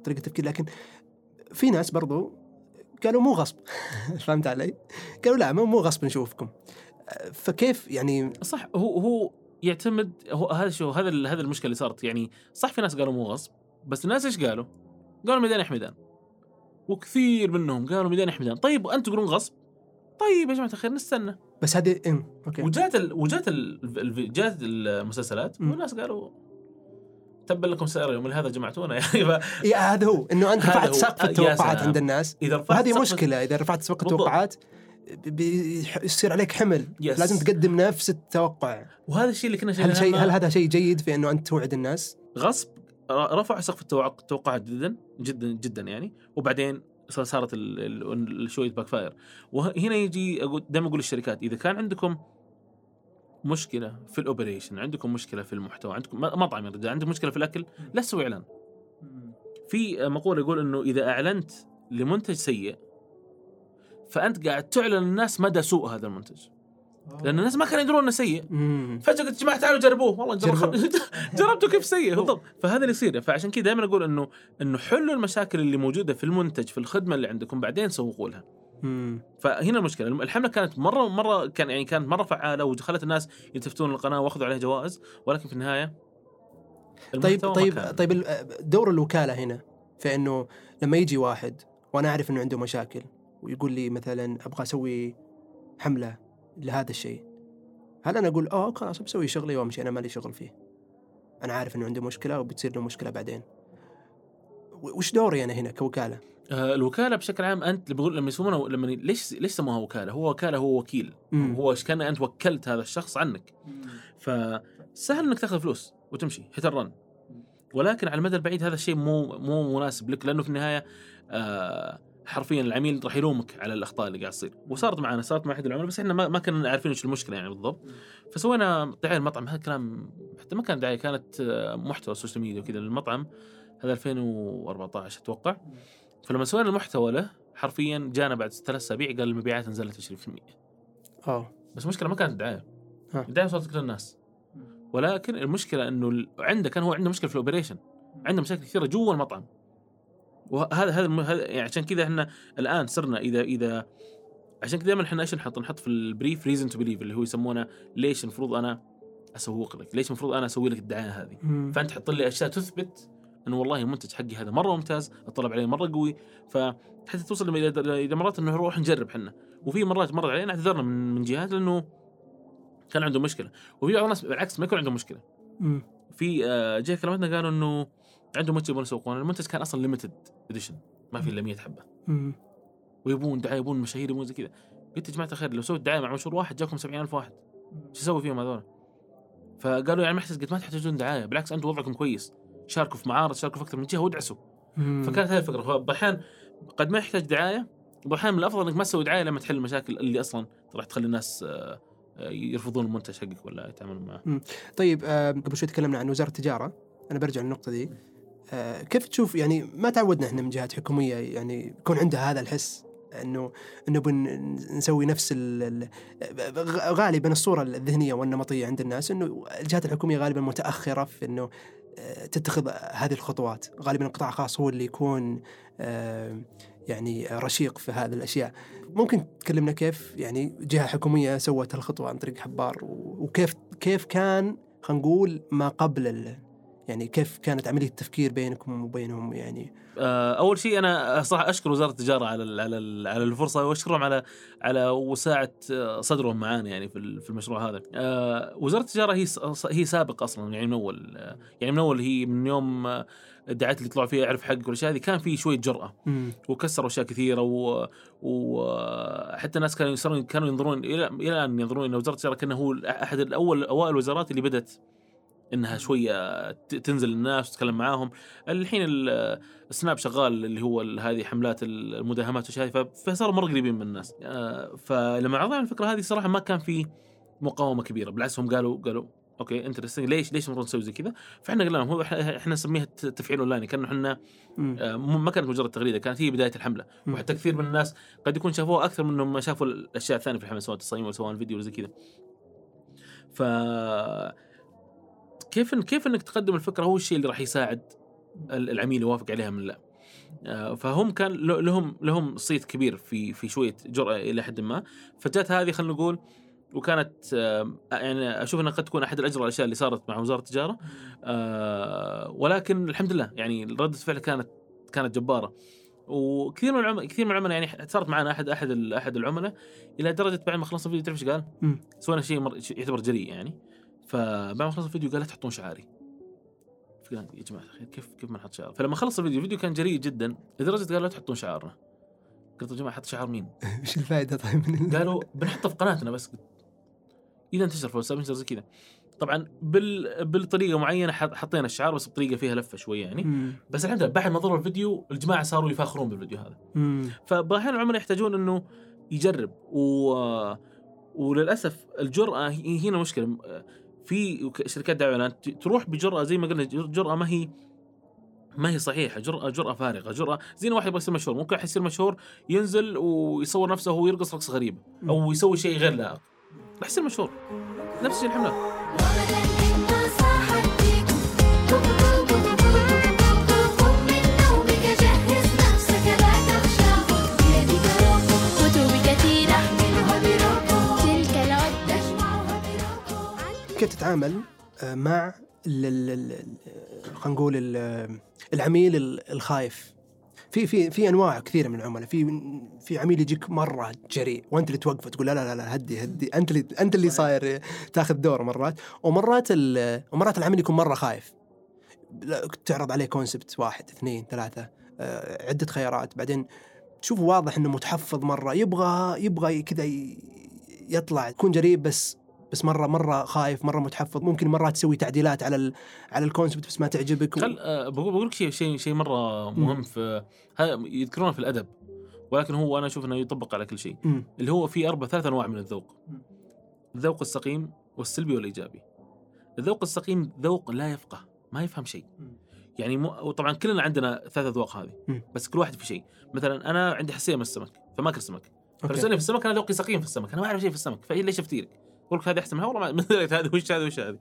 Speaker 3: طريقة التفكير لكن في ناس برضو قالوا مو غصب. فهمت علي؟ قالوا لا مو غصب نشوفكم. فكيف يعني؟
Speaker 2: صح هو هو يعتمد هو هذا شو هذا هذا المشكلة اللي صارت. يعني صح في ناس قالوا مو غصب بس الناس إيش قالوا؟ قالوا ميدان يا حميدان. وكثير منهم قالوا ميدان يا حميدان. طيب وأنتم تقولون غصب؟ طيب يا جماعة الخير نستنى.
Speaker 3: بس هذه إم. أوكي
Speaker 2: وجات ال... وجات ال... جات المسلسلات. والناس قالوا تبا لكم سائر اليوم لهذا جمعتونا يعني ف...
Speaker 3: إيه هذا هو إنه
Speaker 2: أنت
Speaker 3: رفعت. سقف
Speaker 2: يا
Speaker 3: التوقعات. عند الناس
Speaker 2: إذا رفعت سقف-
Speaker 3: مشكلة إذا رفعت سقف. التوقعات بيصير عليك حمل
Speaker 2: yes.
Speaker 3: لازم تقدم نفس التوقع
Speaker 2: وهذا الشيء اللي كنا
Speaker 3: هل شيء هل هذا شيء جيد في إنه أنت توعد الناس؟
Speaker 2: غصب رفع سقف التوق- التوقعات جدا جدا جدا يعني وبعدين صارت شوية backfire وهنا يجي أقول دائما أقول للشركات إذا كان عندكم مشكلة في الاوبريشن عندكم مشكلة في المحتوى عندكم مطعم يا رجال عندكم مشكلة في الأكل لا تسوي إعلان. في مقولة يقول إنه إذا أعلنت لمنتج سيء فأنت قاعد تعلن للناس مدى سوء هذا المنتج. لأن الناس ما كانوا يدرون إنه سيء. فجأة قلت جماعة تعالوا جربوه. والله جرب. جربته كيف سيء. بالضبط. فهذا اللي يصير. فعشان كذا دائما أقول انه إنه حلوا المشاكل اللي موجودة في المنتج في الخدمة اللي عندكم بعدين سوقوا لها. فهنا المشكلة. الحملة كانت مره مرة كان يعني كانت مرة فعالة وخلت الناس يلتفتون للقناة وأخذوا عليها جوائز. ولكن في النهاية
Speaker 3: طيب طيب. طيب دور الوكالة هنا في إنه لما يجي واحد وأنا أعرف إنه عنده مشاكل ويقول لي مثلا أبغى أسوي حملة لهذا الشيء. هل أنا أقول آه خلاص بسوي شغلي وامشي أنا مالي شغل فيه. أنا عارف إنه عنده مشكلة وبتصير له مشكلة بعدين. وش دوري أنا هنا كوكالة؟
Speaker 2: آه الوكالة بشكل عام أنت اللي بقول لما يسمونها لما ليش ليش سموها وكالة؟ هو وكالة هو وكيل.
Speaker 3: مم.
Speaker 2: هو إيش كان أنت وكلت هذا الشخص عنك. فسهل إنك تأخذ فلوس وتمشي هيت رن ولكن على المدى البعيد هذا الشيء مو مو مناسب لك لأنه في النهاية آه حرفيا العميل راح يلومك على الأخطاء اللي قاعد تصير. وصارت معنا صارت مع أحد العملاء بس إحنا ما, ما كنا عارفين إيش المشكلة يعني بالضبط. فسوينا دعاية المطعم هذا كلام حتى ما كان دعاية كانت آه، محتوى social media وكذا للمطعم. هذا 2014 أتوقع. فلما سوينا المحتوى له حرفيا جانا بعد ثلاث أسابيع قال المبيعات نزلت 20%
Speaker 3: آه.
Speaker 2: بس المشكلة ما كانت الدعايه
Speaker 3: ها.
Speaker 2: الدعاية وصلت لكل الناس. ولكن المشكلة إنه عنده كان هو عنده مشكلة في ال operation. عنده مشاكل كثيرة جوا المطعم. وهذا هذا يعني عشان كذا إحنا الآن صرنا اذا اذا عشان كذا دائما إحنا إيش نحط؟ نحط في ال brief reason to believe اللي هو يسمونه ليش المفروض أنا أسوق لك؟ ليش المفروض أنا أسوي لك الدعاية هذه؟
Speaker 3: مم.
Speaker 2: فأنت تحط لي أشياء تثبت إنه والله المنتج حقي هذا مرة ممتاز، الطلب عليه مرة قوي، فحتى توصل إلى إلى مرات إنه نروح نجرب إحنا، وفي مرات مرت علينا اعتذرنا من من جهات لأنه كان عندهم مشكلة، وفي بعض الناس بالعكس ما يكون عندهم مشكلة.
Speaker 3: مم.
Speaker 2: في آه، جهة كلمتنا قالوا إنه عندهم منتج يبون يسوقونه، المنتج كان أصلا limited edition ما في إلا 100
Speaker 3: حبة،.
Speaker 2: ويبون دعاية يبون مشاهير يبون زي كذا. قلت يا جماعة الخير لو سويت دعاية مع مشهور واحد جاكم 70000 واحد. شو أسوي فيهم هذول؟ فقالوا يعني ما يحتاج قلت ما تحتاجون دعاية بالعكس أنتم وضعكم كويس شاركوا في معارض شاركوا في أكثر من جهه وادعسوا. فكانت هذه الفكرة فباحيان قد ما يحتاج دعاية وباحيان من الأفضل إنك ما تسوي دعاية لما تحل المشاكل اللي أصلا راح تخلي الناس آه، آه، يرفضون المنتج حقك ولا يتعاملون معه
Speaker 3: طيب آه، قبل شوي تكلمنا عن وزارة التجارة أنا برجع للنقطة دي كيف تشوف يعني ما تعودنا إحنا من جهات حكومية يعني يكون عندها هذا الحس إنه إنه بنسوي نفس غالبا الصورة الذهنية والنمطية عند الناس إنه الجهات الحكومية غالبا متأخرة في إنه آه، تتخذ هذه الخطوات. غالبا القطاع الخاص هو اللي يكون آه، يعني رشيق في هذه الأشياء. ممكن تكلمنا كيف يعني جهة حكومية سوت الخطوه عن طريق حبار وكيف كيف كان خلينا نقول ما قبل يعني كيف كانت عملية التفكير بينكم وبينهم يعني
Speaker 2: آه، أول شيء أنا صراحة أشكر وزارة التجارة على على على الفرصة وأشكرهم على على وساعة آه، صدرهم معانا يعني في ال- في المشروع هذا. آه، وزارة التجارة هي هي سابقه أصلا يعني من أول يعني من أول هي من يوم الدعايات اللي طلعوا فيها اعرف حقك والأشياء هذه كان في شوية جرأة وكسروا أشياء كثيرة و- وحتى الناس كانوا كانوا ينظرون إلى إلى الان ينظرون ان وزارة التجارة كأنه هو أحد الأول أوائل الوزارات اللي بدأت إنها شوية تنزل للناس وتتكلم معاهم. الحين ال- السناب شغال اللي هو هذه حملات المداهمات ف- فصاروا مرة قريبين من الناس. آه، فلما عرضنا الفكرة هذه صراحة ما كان في مقاومة كبيرة بالعكس هم قالوا قالوا أوكي interesting ليش ليش المفروض نسوي زي كذا؟ فإحنا قلنا لهم هو إحنا نسميها تفعيل أونلاين. كأنه
Speaker 3: إحنا.
Speaker 2: آه، ما كانت مجرد تغريدة كانت هي بداية الحملة.
Speaker 3: مم.
Speaker 2: وحتى كثير من الناس قد يكون شافوها أكثر من إنهم ما شافوا الأشياء الثانية في الحملة سواء تصاميم ولا سواء الفيديو ولا زي كذا. ف كيف كيف إنك تقدم الفكرة؟ هو الشيء اللي راح يساعد ال- العميل يوافق عليها من لا. آه، فهم كان له- لهم لهم صيت كبير في في شوية جرأة إلى حد ما. فجات هذه خلينا نقول وكانت آه، يعني أشوف إنها قد تكون أحد الاجرى الأشياء اللي صارت مع وزارة التجارة. آه، ولكن الحمد لله يعني ردة الفعل كانت كانت جبارة. وكثير من العملاء كثير من العملاء يعني صارت معنا احد أحد أحد العملاء إلى درجة بعد ما خلصنا الفيديو تعرف إيش قال؟ سوينا. شيء يعتبر جريء يعني. فبعد ما خلص الفيديو قال لا تحطون شعاري. فقال يا جماعة الخير كيف كيف ما نحط شعار؟ فلما خلص الفيديو الفيديو كان جريء جدا. لدرجة قال لا تحطون شعارنا. قلت يا جماعة حط شعار مين؟
Speaker 3: إيش الفائدة طيب
Speaker 2: قالوا بنحطه في قناتنا بس. قلت إذا انتشر في الواتساب انتشر زي كذا. طبعا بال... بالطريقة معينة حط- حطينا الشعار بس بطريقة فيها لفة شوية يعني.
Speaker 3: مم.
Speaker 2: بس الحمد لله بعد ما ظهر الفيديو الجماعة صاروا يفاخرون بالفيديو هذا. فاحيانا العملاء يحتاجون إنه يجرب. و... وللأسف الجرأة هي هنا مشكلة. في شركات دعوة اعلانات تروح بجرأة زي ما قلنا جرأة ما هي ما هي صحيحة جرأة جرأة فارغة جرأة زي واحد يبغى يصير مشهور ممكن يصير مشهور ينزل ويصور نفسه وهو يرقص رقصه غريبه أو يسوي شيء غير لائق راح يصير مشهور. نفس الشيء الحملات.
Speaker 3: كيف تتعامل آه، مع خلينا نقول ال- العميل ال- الخايف. في في في أنواع كثيرة من العملاء. في في عميل يجيك مرة جريء وأنت اللي توقفه تقول لا لا لا, هدي هدي. أنت اللي أنت اللي صاير تاخذ دور مرات. ومرات ومرات العميل يكون مرة خايف. تعرض عليه كونسبت واحد اثنين ثلاثة آه، عدة خيارات. بعدين تشوفه واضح إنه متحفظ مرة يبغى يبغى كذا يطلع يكون جريء بس بس مره مرة خايف مرة متحفظ. ممكن مرات تسوي تعديلات على ال على الكونسبت بس ما تعجبك
Speaker 2: خل آه، بقول لك شيء شيء شيء مرة مهم في هذا يذكرونه في الأدب. ولكن هو أنا أشوف إنه يطبق على كل شيء.
Speaker 3: مم.
Speaker 2: اللي هو في أربع ثلاث أنواع من الذوق. الذوق السقيم والسلبي والإيجابي. الذوق السقيم ذوق لا يفقه ما يفهم شيء. يعني مو وطبعا كلنا عندنا ثلاث أذواق هذه.
Speaker 3: مم.
Speaker 2: بس كل واحد في شيء. مثلا أنا عندي حساسية من السمك فما أكل سمك. فرسلني في السمك أنا ذوقي سقيم في السمك. أنا ما أعرف شيء في السمك فليش أفتيرك؟ أقول لك هذا أحسن منها والله ما هذا وش هذا وش هذا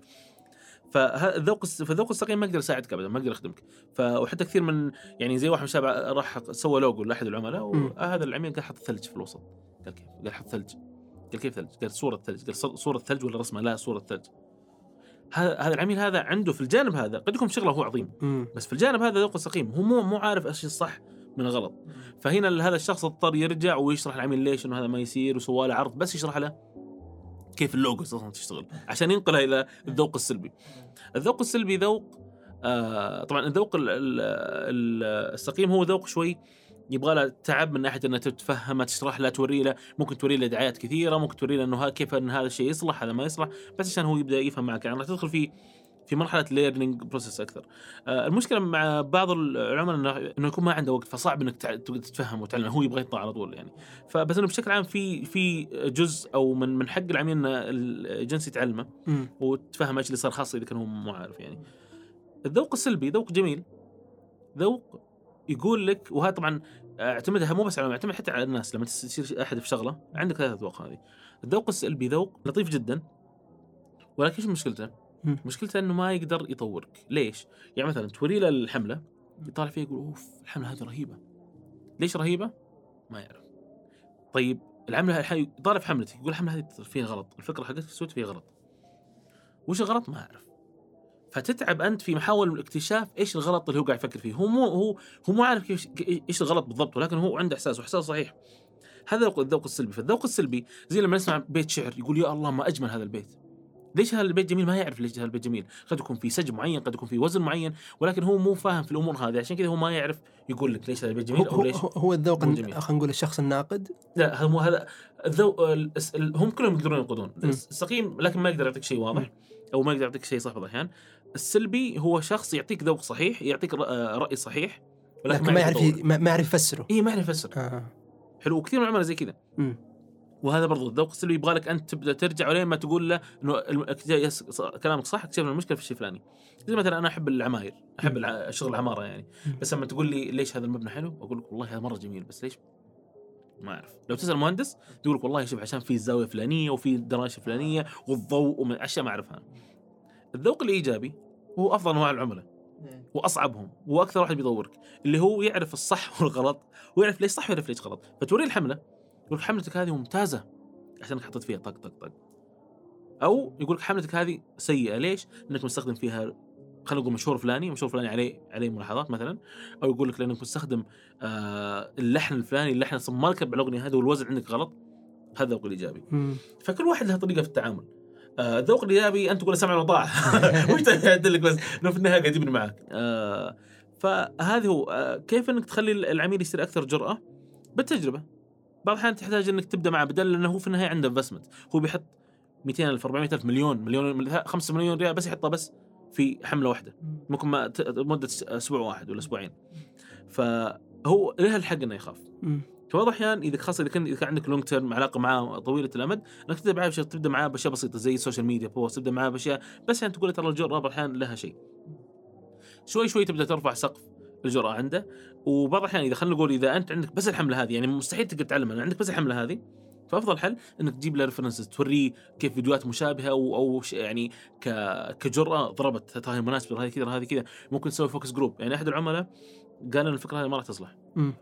Speaker 2: فالذوق الس- فالذوق السقيم ما أقدر أساعدك ابدا ما أقدر أخدمك ف وحتى كثير من يعني زي واحد من الشباب راح سوى لوجو لأحد العملاء. وهذا العميل قال حط ثلج في الوسط قال كيف؟ قال حط ثلج قال كيف ثلج؟ قال صورة ثلج قال ص- صورة ثلج ولا رسمة؟ لا صورة ثلج هذا العميل هذا عنده في الجانب هذا قد يكون شغله هو عظيم
Speaker 3: مم.
Speaker 2: بس في الجانب هذا ذوق سقيم هو مو مو عارف إيش الصح من الغلط فهنا هذا الشخص اضطر يرجع ويشرح العميل ليش إنه هذا ما يصير وسوى له عرض بس يشرح له كيف اللوجو أصلا تشتغل عشان ينقلها إلى الذوق السلبي. الذوق السلبي ذوق آه طبعا الذوق ال- ال- ال- السقيم هو ذوق شوي يبغى له تعب من ناحية انها تتفهمه تشرح له توري له ممكن توري له دعايات كثيرة ممكن توري له إنه كيف ان هذا الشيء يصلح هذا ما يصلح بس عشان هو يبدأ يفهم معك. يعني راح تدخل في في مرحلة learning process أكثر. آه، المشكلة مع بعض العملاء انه إنه يكون ما عنده وقت فصعب إنك تتفهم وتعلم. هو يبغى يطلع على طول يعني. فبس إنه بشكل عام في في جزء أو من من حق العميل إن الجنس يتعلمه. وتفهم إيش اللي صار خاصه إذا كان هو مو عارف يعني. الذوق السلبي ذوق جميل. ذوق يقول لك وهذا طبعا أعتمدها مو بس على يعتمد حتى على الناس. لما تصير أحد في شغلة عندك ثلاث اذواق هذه. الذوق السلبي ذوق لطيف جدا. ولكن إيش مشكلته؟ مشكلته إنه ما يقدر يطورك. ليش؟ يعني مثلا توري له الحملة يطالع فيها يقول أوف الحملة هذه رهيبة. ليش رهيبة؟ ما يعرف. طيب العمله يطالع في حملتي يقول الحملة هذه فيها غلط الفكرة حقتك سويت فيها غلط. وش الغلط؟ ما أعرف. فتتعب أنت في محاوله اكتشاف إيش الغلط اللي هو قاعد يفكر فيه. هو مو هو هو مو عارف كيف إيش الغلط بالضبط ولكن هو عنده إحساس وإحساس صحيح. هذا الذوق السلبي. فالذوق السلبي زي لما نسمع بيت شعر يقول يا الله ما أجمل هذا البيت. ليش هذا البيت جميل؟ ما يعرف ليش هذا البيت جميل. قد يكون في سجع معين قد يكون في وزن معين ولكن هو مو فاهم في الأمور هذه. عشان كذا هو ما يعرف يقول لك ليش هذا البيت جميل
Speaker 3: هو,
Speaker 2: أو ليش
Speaker 3: هو, هو الذوق. خلينا نقول الشخص الناقد؟
Speaker 2: لا مو هذا الذوق هم كلهم يقدرون ينقدون. السقيم لكن ما يقدر يعطيك شيء واضح أو ما يقدر يعطيك شيء صح بعض الأحيان. السلبي هو شخص يعطيك ذوق صحيح يعطيك رأ- رأي صحيح
Speaker 3: لكن ما يعرف ما يعرف يفسره.
Speaker 2: اي ما يعرف يفسر
Speaker 3: آه.
Speaker 2: حلو وكثير من العملاء زي كذا. وهذا برضو الذوق السلبي. يبغى لك انت تبدأ ترجع ولين ما تقول له إنه كلامك صح اكتشفنا المشكلة في الشيء الفلاني. زي مثلا أنا أحب العماير أحب الع- شغل العمارة يعني. بس لما تقول لي ليش هذا المبنى حلو أقول لك والله هذا مرة جميل بس ليش؟ ما أعرف. لو تسأل مهندس يقول لك والله شوف عشان في الزاويه الفلانيه وفي الدراجه الفلانيه والضوء ومن أشياء ما أعرفها. الذوق الإيجابي هو أفضل أنواع العملاء وأصعبهم وأكثر واحد بيطورك اللي هو يعرف الصح والغلط ويعرف ليش صح ويعرف ليش غلط. فتوري الحملة. يقول لك حملتك هذه ممتازة عشان انك حطيت فيها طق طق طق. أو يقول لك حملتك هذه سيئة. ليش؟ انك مستخدم فيها خلينا نقول مشهور فلاني مشهور فلاني عليه عليه ملاحظات مثلا. أو يقول لك لأنك مستخدم آه اللحن الفلاني اللحن أصلا ما ركب على الاغنيه هذه والوزن عندك غلط. هذا الذوق
Speaker 3: الإيجابي.
Speaker 2: فكل واحد له طريقة في التعامل. آه، الذوق الإيجابي أنت تقول سمع وطاعه وش لك بس إنه في النهاية قاعد يبني معك آه، فهذه هو آه، كيف إنك تخلي العميل يصير أكثر جرأة؟ بالتجربة. بعض الأحيان تحتاج إنك تبدأ معه بدل لأنه هو في النهاية عنده investment هو بيحط 200 400 ألف مليون مليون 5 مليون ريال بس يحطها بس في حملة واحدة. ممكن ما ت- مدة أسبوع واحد ولا أسبوعين. فهو له الحق إنه يخاف؟
Speaker 3: مم.
Speaker 2: في بعض الأحيان إذا خاصة إذا كان إذا كان عندك long term علاقة معاه طويلة الأمد إنك تبدأ معاه بشيء تبدأ معاه بأشياء بسيطة زي ال social media post تبدأ معاه بأشياء بس يعني تقول ترى الجرأه بعض الأحيان لها شيء. شوي شوي تبدأ ترفع سقف. الجرأه عنده. وبعض الأحيان إذا خلينا نقول إذا أنت عندك بس الحملة هذه يعني مستحيل تقدر تعلمها عندك بس الحملة هذه فأفضل حل إنك تجيب له references توريه كيف فيديوهات مشابهة أو ش- يعني ك كجرأة ضربت هذه مناسبة هذه كذا هذه كذا ممكن تسوي focus group يعني أحد العملاء قال لنا الفكرة هذه ما راح تصلح.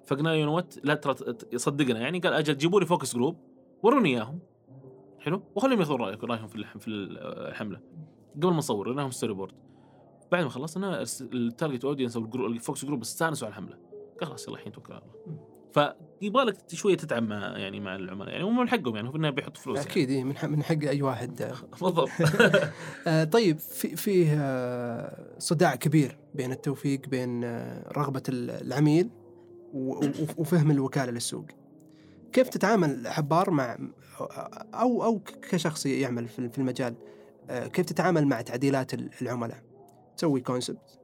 Speaker 2: فقلنا you what لا ترى يصدقنا يعني قال أجل جيبوا لي focus group وروني إياهم. حلو؟ وخليهم ياخذون رايك رأيهم في الحملة. قبل ما نصور لهم storyboard بعد ما خلصنا ال target audience أو ال focus group استأنسوا على الحملة قال خلاص يلا الحين توكل على الله فيبغى لك شوية تتعب مع يعني مع العملاء يعني هم من حقهم يعني هو النهاية بيحطوا فلوس
Speaker 3: أكيد إيه، من حق من حق أي واحد.
Speaker 2: يعني. بالضبط
Speaker 3: آه، طيب في فيه آه، صداع كبير بين التوفيق بين آه، رغبة ال- العميل وفهم الوكالة للسوق. كيف تتعامل حبار مع أو أو كشخص يعمل في المجال كيف تتعامل مع تعديلات ال- العملاء؟ تسوي كونسبت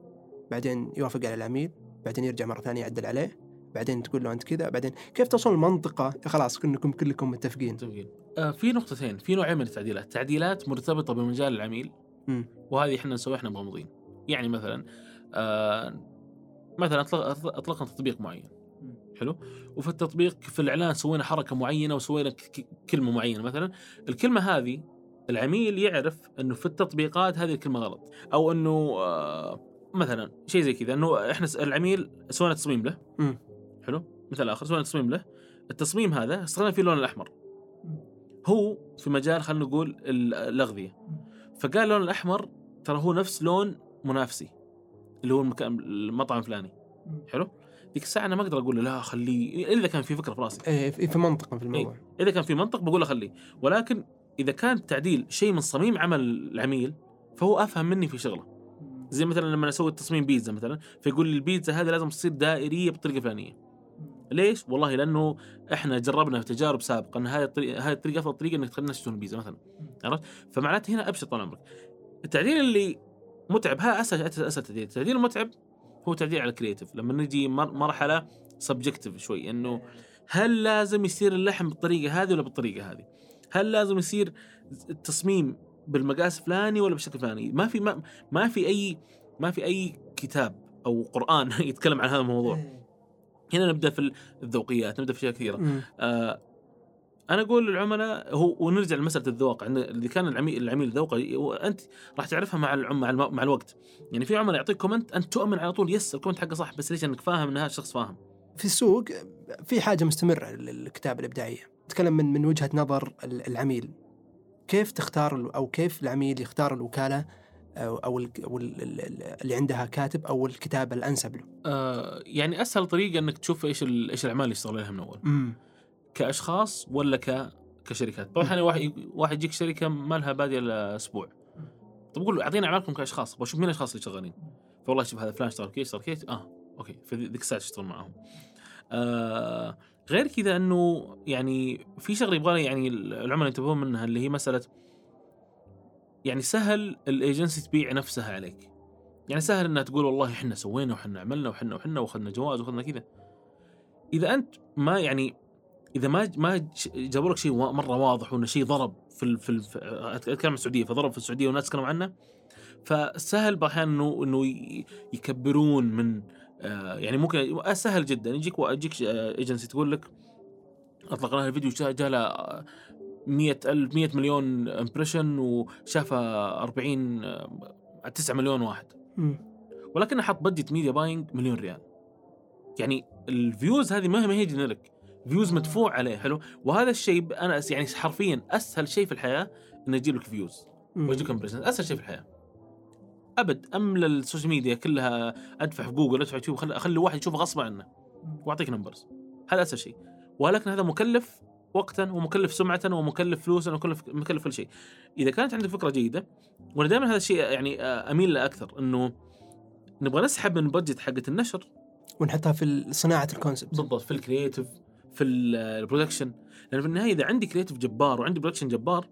Speaker 3: بعدين يوافق على العميل بعدين يرجع مرة ثانية يعدل عليه بعدين تقول له أنت كذا بعدين كيف توصل المنطقة؟ خلاص كلكم كلكم متفقين.
Speaker 2: متفقين. آه في نقطتين في نوعين من التعديلات. تعديلات مرتبطة بمجال العميل.
Speaker 3: مم.
Speaker 2: وهذه إحنا نسويها إحنا مغمضين. يعني مثلا آه مثلا أطلق أطلقنا تطبيق معين. حلو؟ وفي التطبيق في الإعلان سوينا حركة معينة وسوينا كلمة معينة. مثلا الكلمة هذه العميل يعرف إنه في التطبيقات هذه الكلمة غلط أو إنه آه مثلا شيء زي كذا إنه إحنا العميل سوينا تصميم له.
Speaker 3: مم.
Speaker 2: حلو؟ مثال آخر سوينا تصميم له. التصميم هذا استخدمنا فيه اللون الأحمر. هو في مجال خلينا نقول ال- الأغذية. فقال اللون الأحمر ترى هو نفس لون منافسي اللي هو المكان المطعم الفلاني. حلو؟ ذيك الساعة أنا ما أقدر أقول له لا خليه إلا اذا كان في فكرة في راسي.
Speaker 3: إيه، في في منطقه في الموضوع.
Speaker 2: إذا كان في منطق بقول له خليه. ولكن إذا كان التعديل شيء من صميم عمل العميل فهو أفهم مني في شغلة زي مثلا لما أسوي تصميم بيتزا مثلا فيقول لي البيتزا هذه لازم تصير دائرية بالطريقة الفلانيه ليش؟ والله لأنه إحنا جربنا في تجارب سابقة إن هذه الطريقة هذه الطريقة أفضل طريقة إنك تخلي الناس يشترون البيتزا مثلا عرفت؟ فمعناته هنا أبشر طال عمرك. التعديل اللي متعب ها أسهل أسهل تعديل التعديل المتعب هو تعديل على ال creative لما نجي مر- مرحلة subjective شوي إنه هل لازم يصير اللحم بالطريقة هذه ولا بالطريقة هذه؟ هل لازم يصير التصميم بالمقاس فلاني ولا بشكل فلاني؟ ما في ما, ما في اي ما في أي كتاب أو قرآن يتكلم عن هذا الموضوع. هنا نبدأ في الذوقيات، نبدأ في أشياء
Speaker 3: كثيرة.
Speaker 2: آه أنا أقول للعملاء هو ونرجع لمسألة الذوق. عند اللي كان العميل العميل ذوقه أنت راح تعرفها مع العم مع, مع الوقت. يعني في عملاء يعطيك comment أنت تؤمن على طول yes ال comment حقه صح بس ليش؟ انك فاهم إن هذا الشخص فاهم.
Speaker 3: في السوق في حاجة مستمرة للكتابة الإبداعية. نتكلم من من وجهة نظر ال- العميل. كيف تختار أو كيف العميل يختار الوكالة أو أو, ال- أو ال- ال- ال- اللي عندها كاتب أو الكتابه الأنسب له؟
Speaker 2: آه يعني أسهل طريقة إنك تشوف إيش ال- إيش الأعمال اللي يشتغل عليها من أول.
Speaker 3: امم
Speaker 2: كأشخاص ولا ك كشركات؟ طبعا أحيانا واحد واحد يجيك شركة ما لها بادية إلا أسبوع. طب قول له اعطينا أعمالكم كأشخاص أبغى أشوف مين الأشخاص اللي شغالين. فوالله شوف هذا فلان اشتغل كيف اشتغل كيف آه أوكي في ذيك الساعة تشتغل معاهم. آه غير كذا إنه يعني في شغلة يبغى يعني العملاء ينتبهون منها اللي هي مسألة يعني سهل الإيجنسي تبيع نفسها عليك. يعني سهل إنها تقول والله إحنا سوينا وحنا عملنا وحنا وحنا وأخذنا جوائز وأخذنا كذا. إذا أنت ما يعني إذا ما ما جابوا لك شيء مرة واضح وإنه شيء ضرب في ال في, ال في أتكلم عن السعودية فضرب في السعودية والناس تكلموا عنه فسهل باحيانا انه إنه يكبرون من يعني ممكن سهل جدا. يجيك يجيك ايجنسي تقول لك أطلق لها الفيديو جا جا لها 100 ألف 100 مليون impression وشافها 40 آه، 9 مليون واحد.
Speaker 3: مم.
Speaker 2: ولكنه حط budget media buying مليون ريال. يعني ال views هذه ما هي ما هي generic views مدفوع عليه حلو؟ وهذا الشيء أنا يعني حرفيا أسهل شيء في الحياة إنه يجيب لك
Speaker 3: views.
Speaker 2: ويجيك impression أسهل شيء في الحياة. أبد املى ال social media كلها أدفع في جوجل أدفع في يوتيوب خلي اخلي واحد يشوف غصب عنه. وأعطيك numbers هذا أسهل شيء. ولكن هذا مكلف وقتا ومكلف سمعه ومكلف فلوسا ومكلف مكلف كل شيء. إذا كانت عندك فكرة جيدة وأنا دائما هذا الشيء يعني آه، أميل له أكثر إنه نبغى نسحب من ال budget حقت النشر.
Speaker 3: ونحطها في صناعة ال concept
Speaker 2: بالضبط في ال creative في ال- production لأن في النهاية إذا عندي creative جبار وعندي production جبار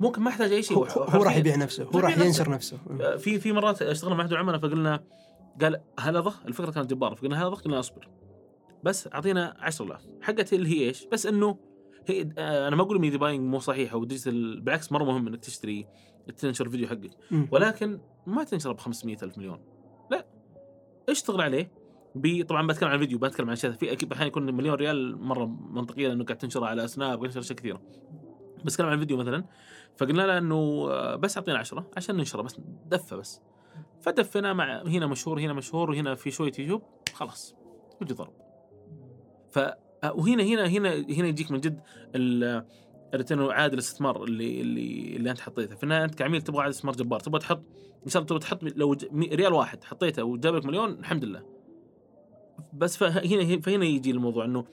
Speaker 2: ممكن ما احتاج أي شيء.
Speaker 3: هو, هو راح يبيع نفسه هو راح ينشر نفسه.
Speaker 2: آه، في في مرات اشتغلنا مع احد العملاء فقلنا قال لحظة الفكرة كانت جبارة. فقلنا لحظة قلنا أصبر. بس أعطينا 10000 حقت اللي هي إيش؟ بس إنه هي آه، أنا ما أقول media buying مو صحيحة و digital بالعكس مرة مهم إنك تشتري تنشر فيديو حقك. ولكن ما تنشره ب 500 ألف مليون. لا. اشتغل عليه. ب طبعا بتكلم عن الفيديو بتكلم عن اشياء في أكيد أحيانا يكون مليون ريال مرة منطقية لأنه قاعد تنشره على سناب قاعد تنشر أشياء كثيرة. بس اتكلم عن الفيديو مثلا. فقلنا له إنه آه، بس أعطينا عشرة عشان ننشره بس دفه بس. فدفنا مع هنا مشهور هنا مشهور وهنا في شوية يوتيوب خلاص وجه ضرب. ف آه، وهنا هنا هنا هنا يجيك من جد ال return عائد الاستثمار اللي اللي اللي أنت حطيته. في النهايه أنت كعميل تبغى عائد استثمار جبار تبغى تحط إن شاء الله تبغى تحط لو ريال واحد حطيته وجاب لك مليون الحمد لله. بس فهنا فهنا يجي الموضوع إنه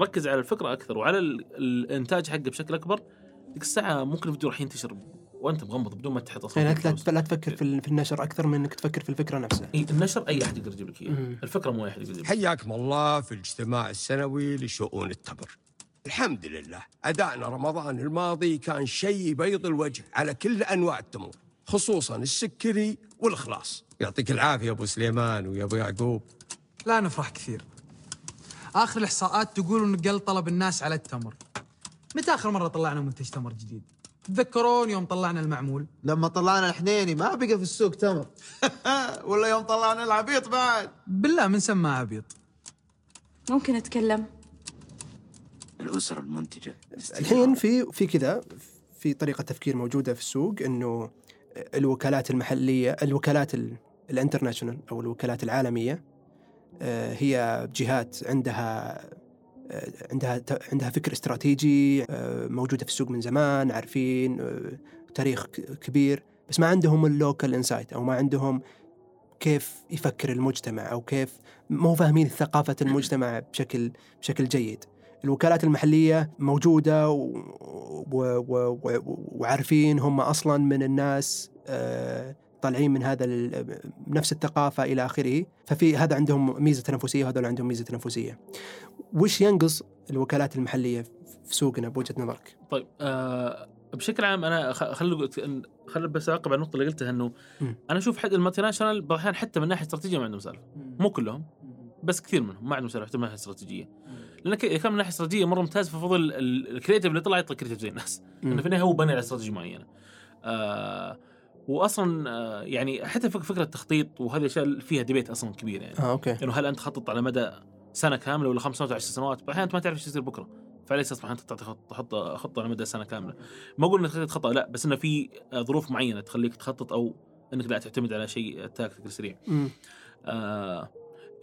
Speaker 2: ركز على الفكرة أكثر وعلى ال- الإنتاج حقه بشكل أكبر ديك الساعة ممكن الفيديو راح ينتشر وأنت مغمض بدون ما تحط أصلا
Speaker 3: يعني لا. لا, تفكر في, ال- في النشر أكثر من إنك تفكر في الفكرة نفسها.
Speaker 2: إيه، النشر أي أحد يقدر يجيب لك
Speaker 3: إياه.
Speaker 2: الفكرة مو أي أحد يقدر يجيب لك
Speaker 10: حياكم الله في الاجتماع السنوي لشؤون التمر الحمد لله أدائنا رمضان الماضي كان شيء يبيض الوجه على كل أنواع التمور خصوصا السكري والإخلاص. يعطيك العافية يا أبو سليمان ويا أبو يعقوب.
Speaker 11: لا نفرح كثير. آخر الإحصاءات تقول انه قل طلب الناس على التمر. متى آخر مرة طلعنا منتج تمر جديد؟ تذكرون يوم طلعنا المعمول؟
Speaker 12: لما طلعنا الحنيني ما بقى في السوق تمر. ولا يوم طلعنا العبيط بعد.
Speaker 11: بالله من سماه عبيط.
Speaker 13: ممكن أتكلم.
Speaker 14: الأسرة المنتجة.
Speaker 3: الحين في في كذا في طريقة تفكير موجودة في السوق إنه الوكالات المحلية الوكالات ال- الانترناشونال أو الوكالات العالمية آه، هي جهات عندها عندها ت- عندها فكر استراتيجي آه، موجودة في السوق من زمان عارفين آه، تاريخ كبير بس ما عندهم local insight أو ما عندهم كيف يفكر المجتمع أو كيف مو فاهمين ثقافة المجتمع بشكل بشكل جيد. الوكالات المحلية موجودة. وعارفين هم أصلا من الناس آه، طالعين من هذا ال... نفس الثقافة إلى آخره، ففي هذا عندهم ميزة تنافسية وهذول عندهم ميزة تنافسية. وش ينقص الوكالات المحلية في سوقنا بوجهة نظرك؟
Speaker 2: طيب آه بشكل عام أنا خ- خل خل بس اعقب على النقطة اللي قلتها
Speaker 3: إنه.
Speaker 2: أنا أشوف حد multinational بعض الاحيان حتى من ناحية استراتيجية ما عندهم سالفة مو كلهم بس كثير منهم ما عندهم سالفة حتى من ناحية استراتيجية لأن اذا كان من ناحية استراتيجية مرة ممتاز ففضل ال- creative اللي طلع يطلع creative زي الناس. لأنه في النهاية هو بني على استراتيجية معينة آه واصلا آه يعني حتى فك- فكرة التخطيط وهذه الأشياء فيها debate أصلا كبير يعني.
Speaker 3: آه okay.
Speaker 2: إنه هل أنت تخطط على مدى سنة كاملة ولا خمس سنوات ولا 10 سنوات؟ أحيانا أنت ما تعرف إيش يصير بكرة. فعلى أساس أنت تحط خطه على مدى سنة كاملة. ما أقول إنك تخطط لا بس إنه في آه، ظروف معينة تخليك تخطط أو إنك لا تعتمد على شيء تاكتيك سريع. آه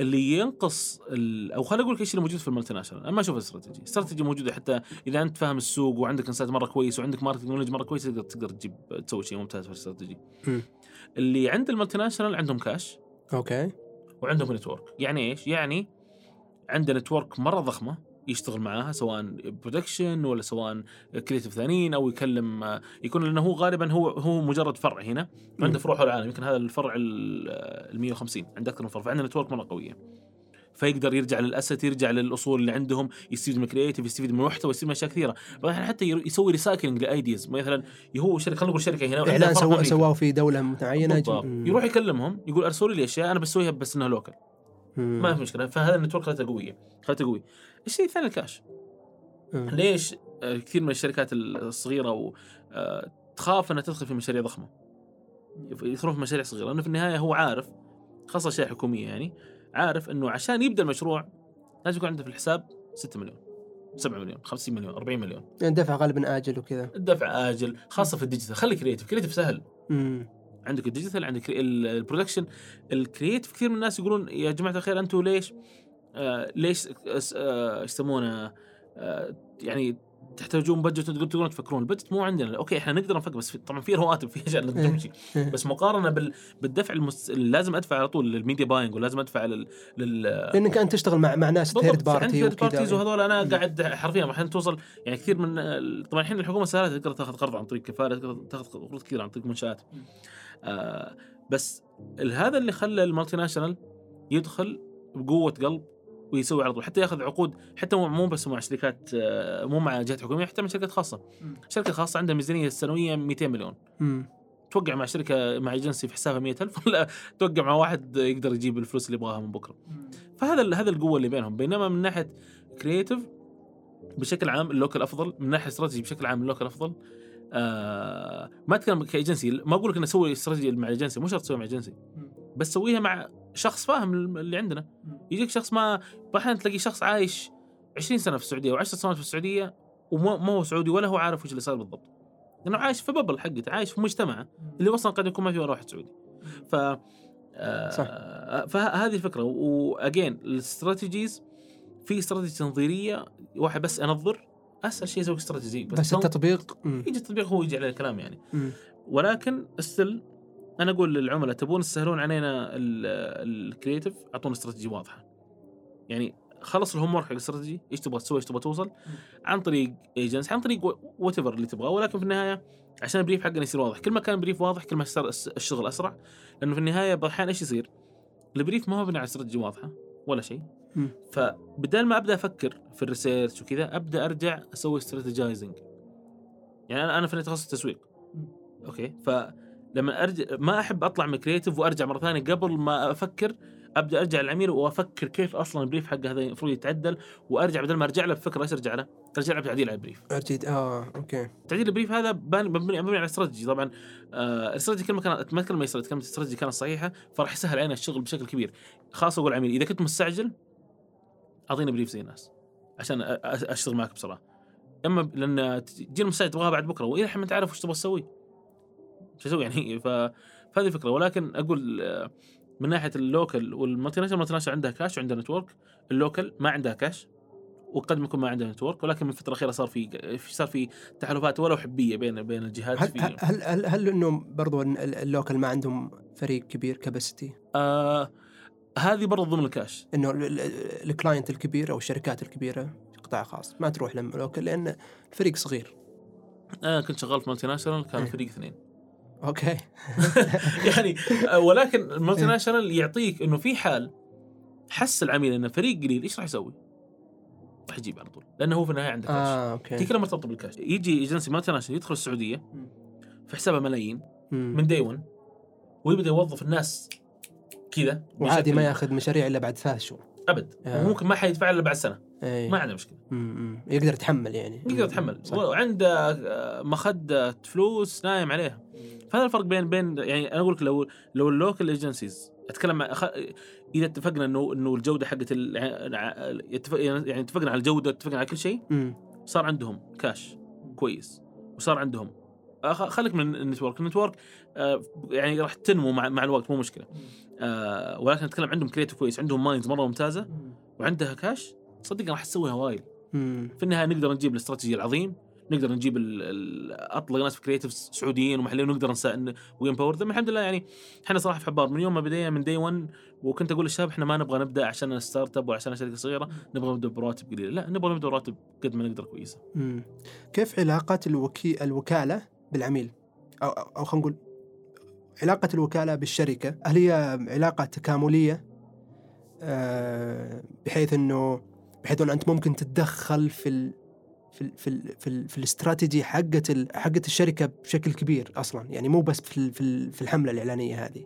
Speaker 2: اللي ينقص ال... أو خليني أقول لك إيش اللي موجود في multinational. أنا ما أشوف strategy. strategy موجودة حتى إذا أنت فاهم السوق وعندك insight مرة كويس وعندك marketing knowledge مرة كويس تقدر تقدر تجيب تسوي شيء ممتاز في الاستراتيجي. اللي عند ال multinational عندهم كاش
Speaker 3: okay.
Speaker 2: وعندهم network يعني إيش؟ يعني عنده network مرة ضخمة. يشتغل معاها سواء production ولا سواء creative ثانيين أو يكلم يكون لأنه هو غالبا هو هو مجرد فرع هنا عنده فروع حول العالم يمكن هذا الفرع ال 150 عنده أكثر من فرع فعنده network مرة قوية. فيقدر يرجع لل assets يرجع للأصول اللي عندهم يستفيد من ال creative يستفيد من المحتوى يستفيد من أشياء كثيرة. الأحيان حتى يسوي recycling ل ideas. مثلا هو شركه خلينا نقول شركة هنا إعلان في
Speaker 3: سوا. سواه في
Speaker 2: دولة
Speaker 3: معينة.
Speaker 2: يروح يكلمهم يقول أرسلوا لي أشياء أنا بسويها بس إنها
Speaker 3: local.
Speaker 2: ما في مشكلة. فهذا ال network خلته قوية خلته قوي. الشيء الثاني الكاش
Speaker 3: مم.
Speaker 2: ليش آه، كثير من الشركات الصغيرة و آه، تخاف إنها تدخل في مشاريع ضخمة. يدخلون في مشاريع صغيرة لأنه في النهاية هو عارف خاصة اشياء حكوميه يعني عارف إنه عشان يبدأ المشروع لازم يكون عنده في الحساب 6 مليون 7 مليون 50 مليون 40 مليون.
Speaker 3: يعني دفع غالبا آجل وكذا.
Speaker 2: الدفع آجل خاصة في ال digital. خلي creative creative سهل.
Speaker 3: مم.
Speaker 2: عندك ال digital عندك ال- ال production ال creative كثير من الناس يقولون يا جماعة الخير أنتم ليش ليش آه، آه، إيش يسمونه آه يعني تحتاجون budget تقدرون تفكرون. ال budget مو عندنا. okay إحنا نقدر نفكر بس في طبعا في رواتب في أشياء لازم
Speaker 3: إيه.
Speaker 2: تمشي.
Speaker 3: إيه.
Speaker 2: بس مقارنة بال بالدفع المس... اللي لازم أدفع على طول لل media buying ولازم أدفع لل, لل...
Speaker 3: لأنك أنت تشتغل مع مع ناس third
Speaker 2: party third
Speaker 3: parties
Speaker 2: وهذول أنا قاعد حرفيا أحيانا توصل. يعني كثير من طبعا الحين الحكومة سهلت تقدر تاخذ قرض عن طريق كفاله تقدر تاخذ قروض كثير عن طريق منشآت. آه بس هذا اللي خلى ال multinational يدخل بقوة قلب ويسوي على طول. حتى ياخذ عقود حتى مو بس مع شركات آه، مو مع جهات حكومية حتى مع شركات خاصة. شركة خاصة عندها ميزانية سنوية 200 مليون. توقع مع شركة مع ايجنسي في حسابها 100000 ولا توقع مع واحد يقدر يجيب الفلوس اللي يبغاها من بكرة. فهذا هذا القوة اللي بينهم. بينما من ناحية creative بشكل عام ال local أفضل من ناحية استراتيجي بشكل عام ال local أفضل آه ما أتكلم كايجنسي ما أقول لك إني أسوي استراتيجي مع agency مو شرط تسوي مع ايجنسي بس سويها مع شخص فاهم اللي عندنا. يجيك شخص ما أحيانا تلاقي شخص عايش 20 سنة في السعودية و10 سنوات في السعودية وما ما هو سعودي ولا هو عارف وش اللي صار بالضبط. لأنه عايش في bubble حقته عايش في مجتمعه اللي أصلا قد يكون ما في ولا واحد سعودي. ف آه،
Speaker 3: صح.
Speaker 2: فهذه الفكرة. واجين ال strategies في استراتيجي تنظيرية واحد بس أنظر أسهل شيء أسوي استراتيجي
Speaker 3: بس
Speaker 2: تن-
Speaker 3: التطبيق.
Speaker 2: يجي التطبيق هو يجي عليه الكلام يعني. ولكن still أنا أقول للعملاء تبون تسهلون علينا ال- ال creative أعطونا استراتيجيه واضحة. يعني خلص ال homework حق الاستراتيجي إيش تبغى تسوي إيش تبغى توصل؟ عن طريق ايجنس عن طريق وات اللي تبغاه. ولكن في النهاية عشان ال brief حقنا يصير واضح. كل ما كان ال brief واضح كل ما صار الشغل أسرع. لأنه في النهاية الاحيان إيش يصير؟ ال brief ما هو مبني على استراتيجيه واضحة ولا شيء. فبدال ما أبدأ أفكر في ال research وكذا أبدأ أرجع أسوي strategizing يعني أنا أنا في تخصص تسويق okay؟ فلما أرجع ما أحب أطلع من creative وأرجع مرة ثانية قبل ما أفكر أبدأ أرجع للعميل وأفكر كيف أصلا ال brief حقه هذا المفروض يتعدل وأرجع بدل ما أرجع له بفكرة إيش أرجع له؟ أرجع له بتعديل على ال brief
Speaker 3: ارجد آه okay.
Speaker 2: تعديل ال brief هذا مبني مبني على استراتيجي طبعا. آه الاستراتيجي كلمة كانت ما كلمه استراتيجي كلمة استراتيجي كانت صحيحة فراح يسهل علينا الشغل بشكل كبير. خاصه أقول العميل إذا كنت مستعجل أعطيني brief زي الناس عشان أشتغل معك بسرعة. أما لأن تجي المستعجل تبغاها بعد بكرة وإلى الحين ما أنت عارف وش تبغى تسوي. شو أسوي يعني. ف... فهذه الفكرة ولكن أقول آه، من ناحية ال local وال multinational ال multinational عندها كاش وعندها network ال local ما عندها كاش وقد ما يكون ما عندها network ولكن من الفترة الأخيرة صار في صار في تحالفات ولو حبية بين بين الجهات
Speaker 3: هل
Speaker 2: في
Speaker 3: هل هل, هل, هل انه برضو ال- ال- local ما عندهم فريق كبير capacity
Speaker 2: آه هذه برضه ضمن الكاش
Speaker 3: إنه ال- ال- client الكبير أو الشركات الكبيرة في قطاع خاص ما تروح لل local لأن الفريق صغير.
Speaker 2: أنا كنت شغال في multinational كان
Speaker 3: إيه.
Speaker 2: فريق اثنين.
Speaker 3: Okay.
Speaker 2: يعني آه، ولكن ال multinational يعطيك إنه في حال حس العميل إنه فريق قليل إيش راح يسوي؟ راح يجيب على طول لأنه هو في النهاية عنده كاش
Speaker 3: آه okay.
Speaker 2: هي كلها مرتبطه بالكاش يجي agency multinational يدخل السعودية في حسابه ملايين. من day 1 ويبدأ يوظف الناس كذا
Speaker 3: وعادي ما ياخذ مشاريع إلا بعد ثلاث شهور.
Speaker 2: أبد.
Speaker 3: آه.
Speaker 2: وممكن ما حيدفع إلا بعد سنة.
Speaker 3: إيه.
Speaker 2: ما عنده مشكلة.
Speaker 3: مم. يقدر يتحمل يعني.
Speaker 2: يقدر يتحمل. وعنده آه، مخدة فلوس نايم عليها. فهذا الفرق بين بين يعني أنا أقول لك لو لو ال local agencies أتكلم مع أخ... إذا اتفقنا انه إنه الجودة حقت ال... يعني اتفقنا على الجودة اتفقنا على كل شيء. صار عندهم كاش كويس وصار عندهم. خليك من ال network. ال network آه، يعني راح تنمو مع, مع الوقت مو مشكلة. آه، ولكن أتكلم عندهم creative كويس عندهم minds مرة ممتازة وعندها كاش صدق راح تسوي هوايل
Speaker 3: مم.
Speaker 2: في النهاية نقدر نجيب الاستراتيجي العظيم نقدر نجيب أطلق ناس في كريتيفز سعوديين ومحليين ونقدر نسا ويمباور ذم الحمد لله يعني إحنا صراحة في حبار من يوم ما بدينا من دي 1 وكنت أقول للشباب إحنا ما نبغى نبدأ عشان ستارت اب ولا عشان شركه صغيرة نبغى نبدأ برواتب قليله لا نبغى نبدأ براتب قد ما نقدر كويسه
Speaker 3: مم. كيف علاقة الوكي... الوكالة بالعميل؟ أو أو خلينا نقول علاقة الوكالة بالشركة هل هي علاقة تكاملية آه، بحيث إنه بحيث إنه أنت ممكن تتدخل في. في. في. في. في الاستراتيجي حقت ال... حقت الشركة بشكل كبير أصلا يعني مو بس في. في, ال... في الحملة الإعلانية هذه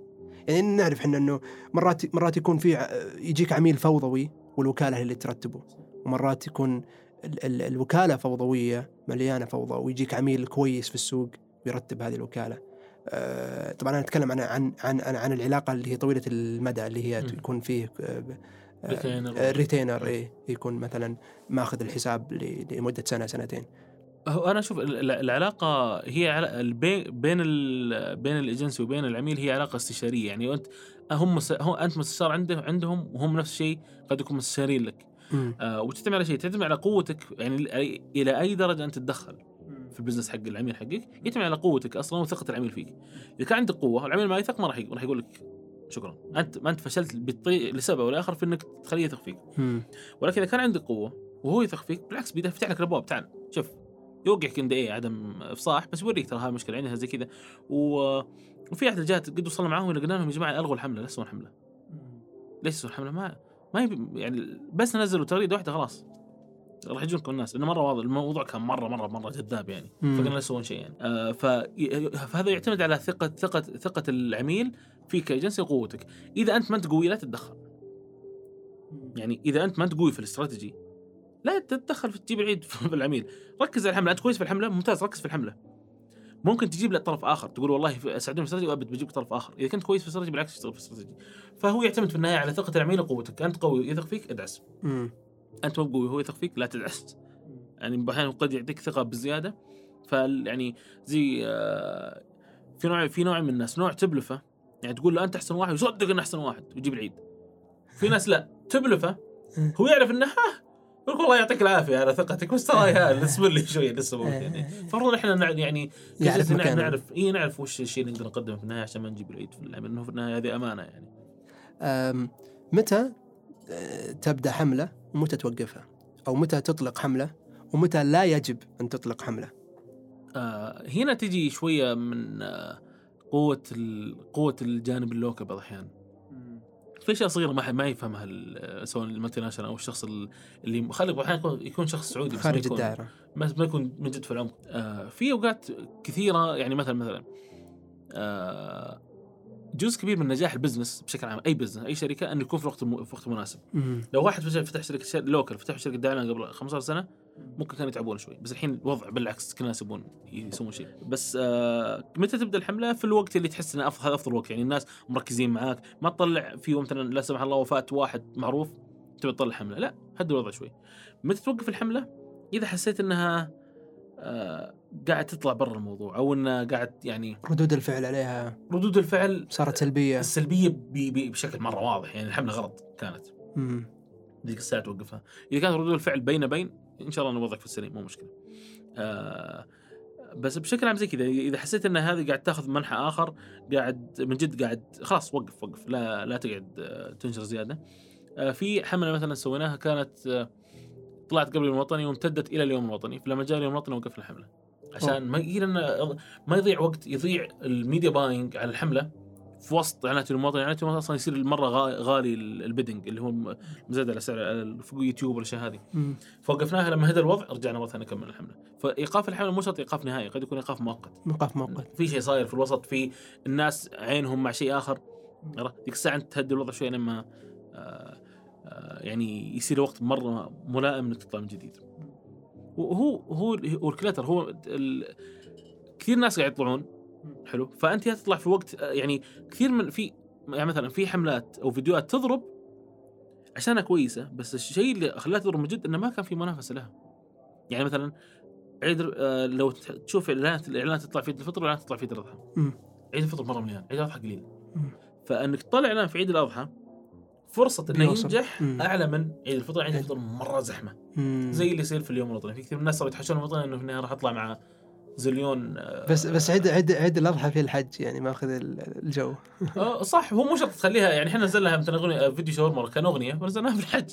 Speaker 3: يعني نعرف إحنا إنه مرات مرات يكون في يجيك عميل فوضوي والوكالة هي اللي ترتبه ومرات يكون ال ال الوكالة فوضوية مليانة فوضى ويجيك عميل كويس في السوق ويرتب هذه الوكالة. آه، طبعا أنا أتكلم عن عن عن عن, العلاقة اللي هي طويلة المدى اللي هي
Speaker 2: مم.
Speaker 3: يكون فيه
Speaker 2: Retainer.
Speaker 3: retainer إيه يكون مثلا ماخذ الحساب لمدة سنة سنتين.
Speaker 2: هو أنا أشوف ال- ال- العلاقة هي بين ال بين الإيجنسي وبين العميل هي علاقة استشارية يعني انت هم أنت مستشار عنده عندهم وهم نفس الشيء قد يكون مستشارين لك. آه وتعتمد على شيء تعتمد على قوتك يعني ال- إلى أي درجة أنت تتدخل في ال business حق العميل حقك يعتمد على قوتك أصلا وثقة العميل فيك إذا كان عندك قوة والعميل ما يثق ما راح راح يقول لك شكرا. انت ما أنت فشلت بالطريق لسبب أو لاخر في إنك تخليه يثق فيك. ولكن إذا كان عندك قوة وهو يثق فيك بالعكس بيفتح لك الأبواب. تعال شوف يوقعك عند إيه؟ عدم إفصاح. بس يوريك ترى هاي مشكله عندها زي كذا. و... وفي أحد الجهات قد وصلنا معاهم قلنا لهم يا جماعة ألغوا الحملة لا تسوون حملة. ليش تسوون حملة؟ ما ما يعني بس نزلوا تغريدة واحدة خلاص. راح يجونكم الناس لأنه مرة واضح الموضوع كان مرة مرة مرة جذاب يعني.
Speaker 3: مم.
Speaker 2: فقلنا لا تسوون شيء يعني. آه. فهذا يعتمد على ثقة ثقة ثقة العميل فيك كايجنسي وقوتك. إذا أنت ما أنت قوي لا تتدخل. يعني إذا أنت ما أنت قوي في الاستراتيجي لا تتدخل في تجيب العيد في العميل. ركز على الحملة. أنت كويس في الحملة؟ ممتاز ركز في الحملة. ممكن تجيب له طرف آخر تقول والله ساعدوني في الاستراتيجي وأبد بجيب طرف آخر. إذا كنت كويس في الاستراتيجي بالعكس اشتغل في الاستراتيجي. فهو يعتمد في النهاية على ثقة العميل وقوتك. أنت قوي يثق فيك ادعس. أنت مو قوي هو يثق فيك لا تدعس يعني أحيانا قد يعطيك ثقة بزيادة. فال يعني زي آه، في نوع في نوع من الناس نوع تبلفه يعني تقول له أنت أحسن واحد ويصدق إنه أحسن واحد ويجيب العيد. في ناس لا تبلفه هو يعرف إنه ها يقول والله يعطيك العافية على ثقتك بس ترى اصبر لي شوية لسه موجود يعني. فالمفروض إحنا يعني
Speaker 3: يعرف
Speaker 2: كجنس نع-
Speaker 3: مكانه.
Speaker 2: نعرف اي نعرف وش الشيء اللي نقدر نقدمه في النهاية عشان ما نجيب العيد في في النهاية هذه أمانة يعني.
Speaker 3: متى آه، تبدأ حملة؟ ومتى توقفها؟ أو متى تطلق حملة ومتى لا يجب أن تطلق حملة؟
Speaker 2: آه هنا تجي شوية من آه قوة ال- قوة الجانب ال local بعض الأحيان في اشياء صغيره ما ما يفهمها ال- سواء multinational أو الشخص ال- اللي خلي أحيانا يكون, يكون شخص سعودي بس
Speaker 3: خارج الدائرة.
Speaker 2: بس ما يكون من جد في العمق آه في أوقات كثيرة يعني مثلا مثلا آه جزء كبير من نجاح ال business بشكل عام أي business أي شركة انه يكون في وقت في وقت مناسب.
Speaker 3: مم.
Speaker 2: لو واحد فتح شركه شر- local فتح شركة دعايه قبل 15 سنة ممكن كانوا يتعبون شوي. بس الحين الوضع بالعكس كل الناس يبون يسوون شيء. بس آه متى تبدأ الحملة؟ في الوقت اللي تحس إنه افضل هذا أفضل وقت. يعني الناس مركزين معاك. ما تطلع في مثلا لا سمح الله وفاة واحد معروف تبي تطلع حمله لا هدي الوضع شوي. متى توقف الحملة؟ إذا حسيت إنها آه قاعد تطلع برا الموضوع أو انها قاعد يعني
Speaker 3: ردود الفعل عليها.
Speaker 2: ردود الفعل
Speaker 3: صارت سلبية.
Speaker 2: السلبية بي بي بشكل مرة واضح يعني الحمله غلط كانت.
Speaker 3: مم.
Speaker 2: ذيك الساعة توقفها. إذا كانت ردود الفعل بين بين إن شاء الله انه وضعك في السليم مو مشكلة. آه بس بشكل عام زي كذا إذا حسيت إن هذه قاعد تأخذ منحى آخر قاعد من جد قاعد خلاص وقف وقف. لا لا تقعد آه، تنشر زيادة. آه في حملة مثلا سويناها كانت آه طلعت قبل اليوم الوطني وامتدت إلى اليوم الوطني. فلما جاء اليوم الوطني وقفنا الحملة. عشان ما لنا ما يضيع وقت يضيع ال media buying على الحملة في وسط إعلانات المواطن إعلانات المواطن أصلا يصير مرة غا- غالي ال- bidding اللي هو مزاد على سعر في يوتيوب والأشياء هذه. فوقفناها لما هدى الوضع رجعنا مرة ثانية نكمل الحملة. فإيقاف الحملة مو شرط إيقاف نهائي قد يكون إيقاف مؤقت.
Speaker 3: موقف موقت
Speaker 2: في شيء صاير في الوسط في الناس عينهم مع شيء آخر. عرفت؟ ديك الساعة أنت تهدي الوضع شوي لما آه، آه، يعني يصير وقت مرة ملائم إنك تطلع من جديد. وهو هو هو ال clutter هو. كثير ناس قاعد يطلعون حلو فأنت تطلع في وقت يعني كثير من في يعني مثلا في حملات أو فيديوهات تضرب عشانها كويسة بس الشيء اللي خلاها تضرب من جد إنه ما كان في منافسة لها. يعني مثلا عيد آه، لو تشوف إعلانات الإعلانات تطلع في عيد الفطر والاعلانات تطلع في عيد
Speaker 3: الأضحى.
Speaker 2: عيد الفطر مرة مليان، عيد الأضحى قليل. فأنك تطلع إعلان في عيد الأضحى فرصة
Speaker 3: إنه.
Speaker 2: ينجح
Speaker 3: مم.
Speaker 2: أعلى من عيد الفطر، عيد الفطر مرة زحمة.
Speaker 3: مم.
Speaker 2: زي اللي يصير في اليوم الوطني، في كثير من الناس صاروا يتحشون الوطني إنه في النهايه راح أطلع مع زليون آه،
Speaker 3: بس بس عيد عيد عيد الأضحى في الحج يعني ماخذ ال- الجو
Speaker 2: آه صح هو مو شرط تخليها يعني إحنا نزلنا مثلا أغنية فيديو شاورما كان أغنية ونزلناها في الحج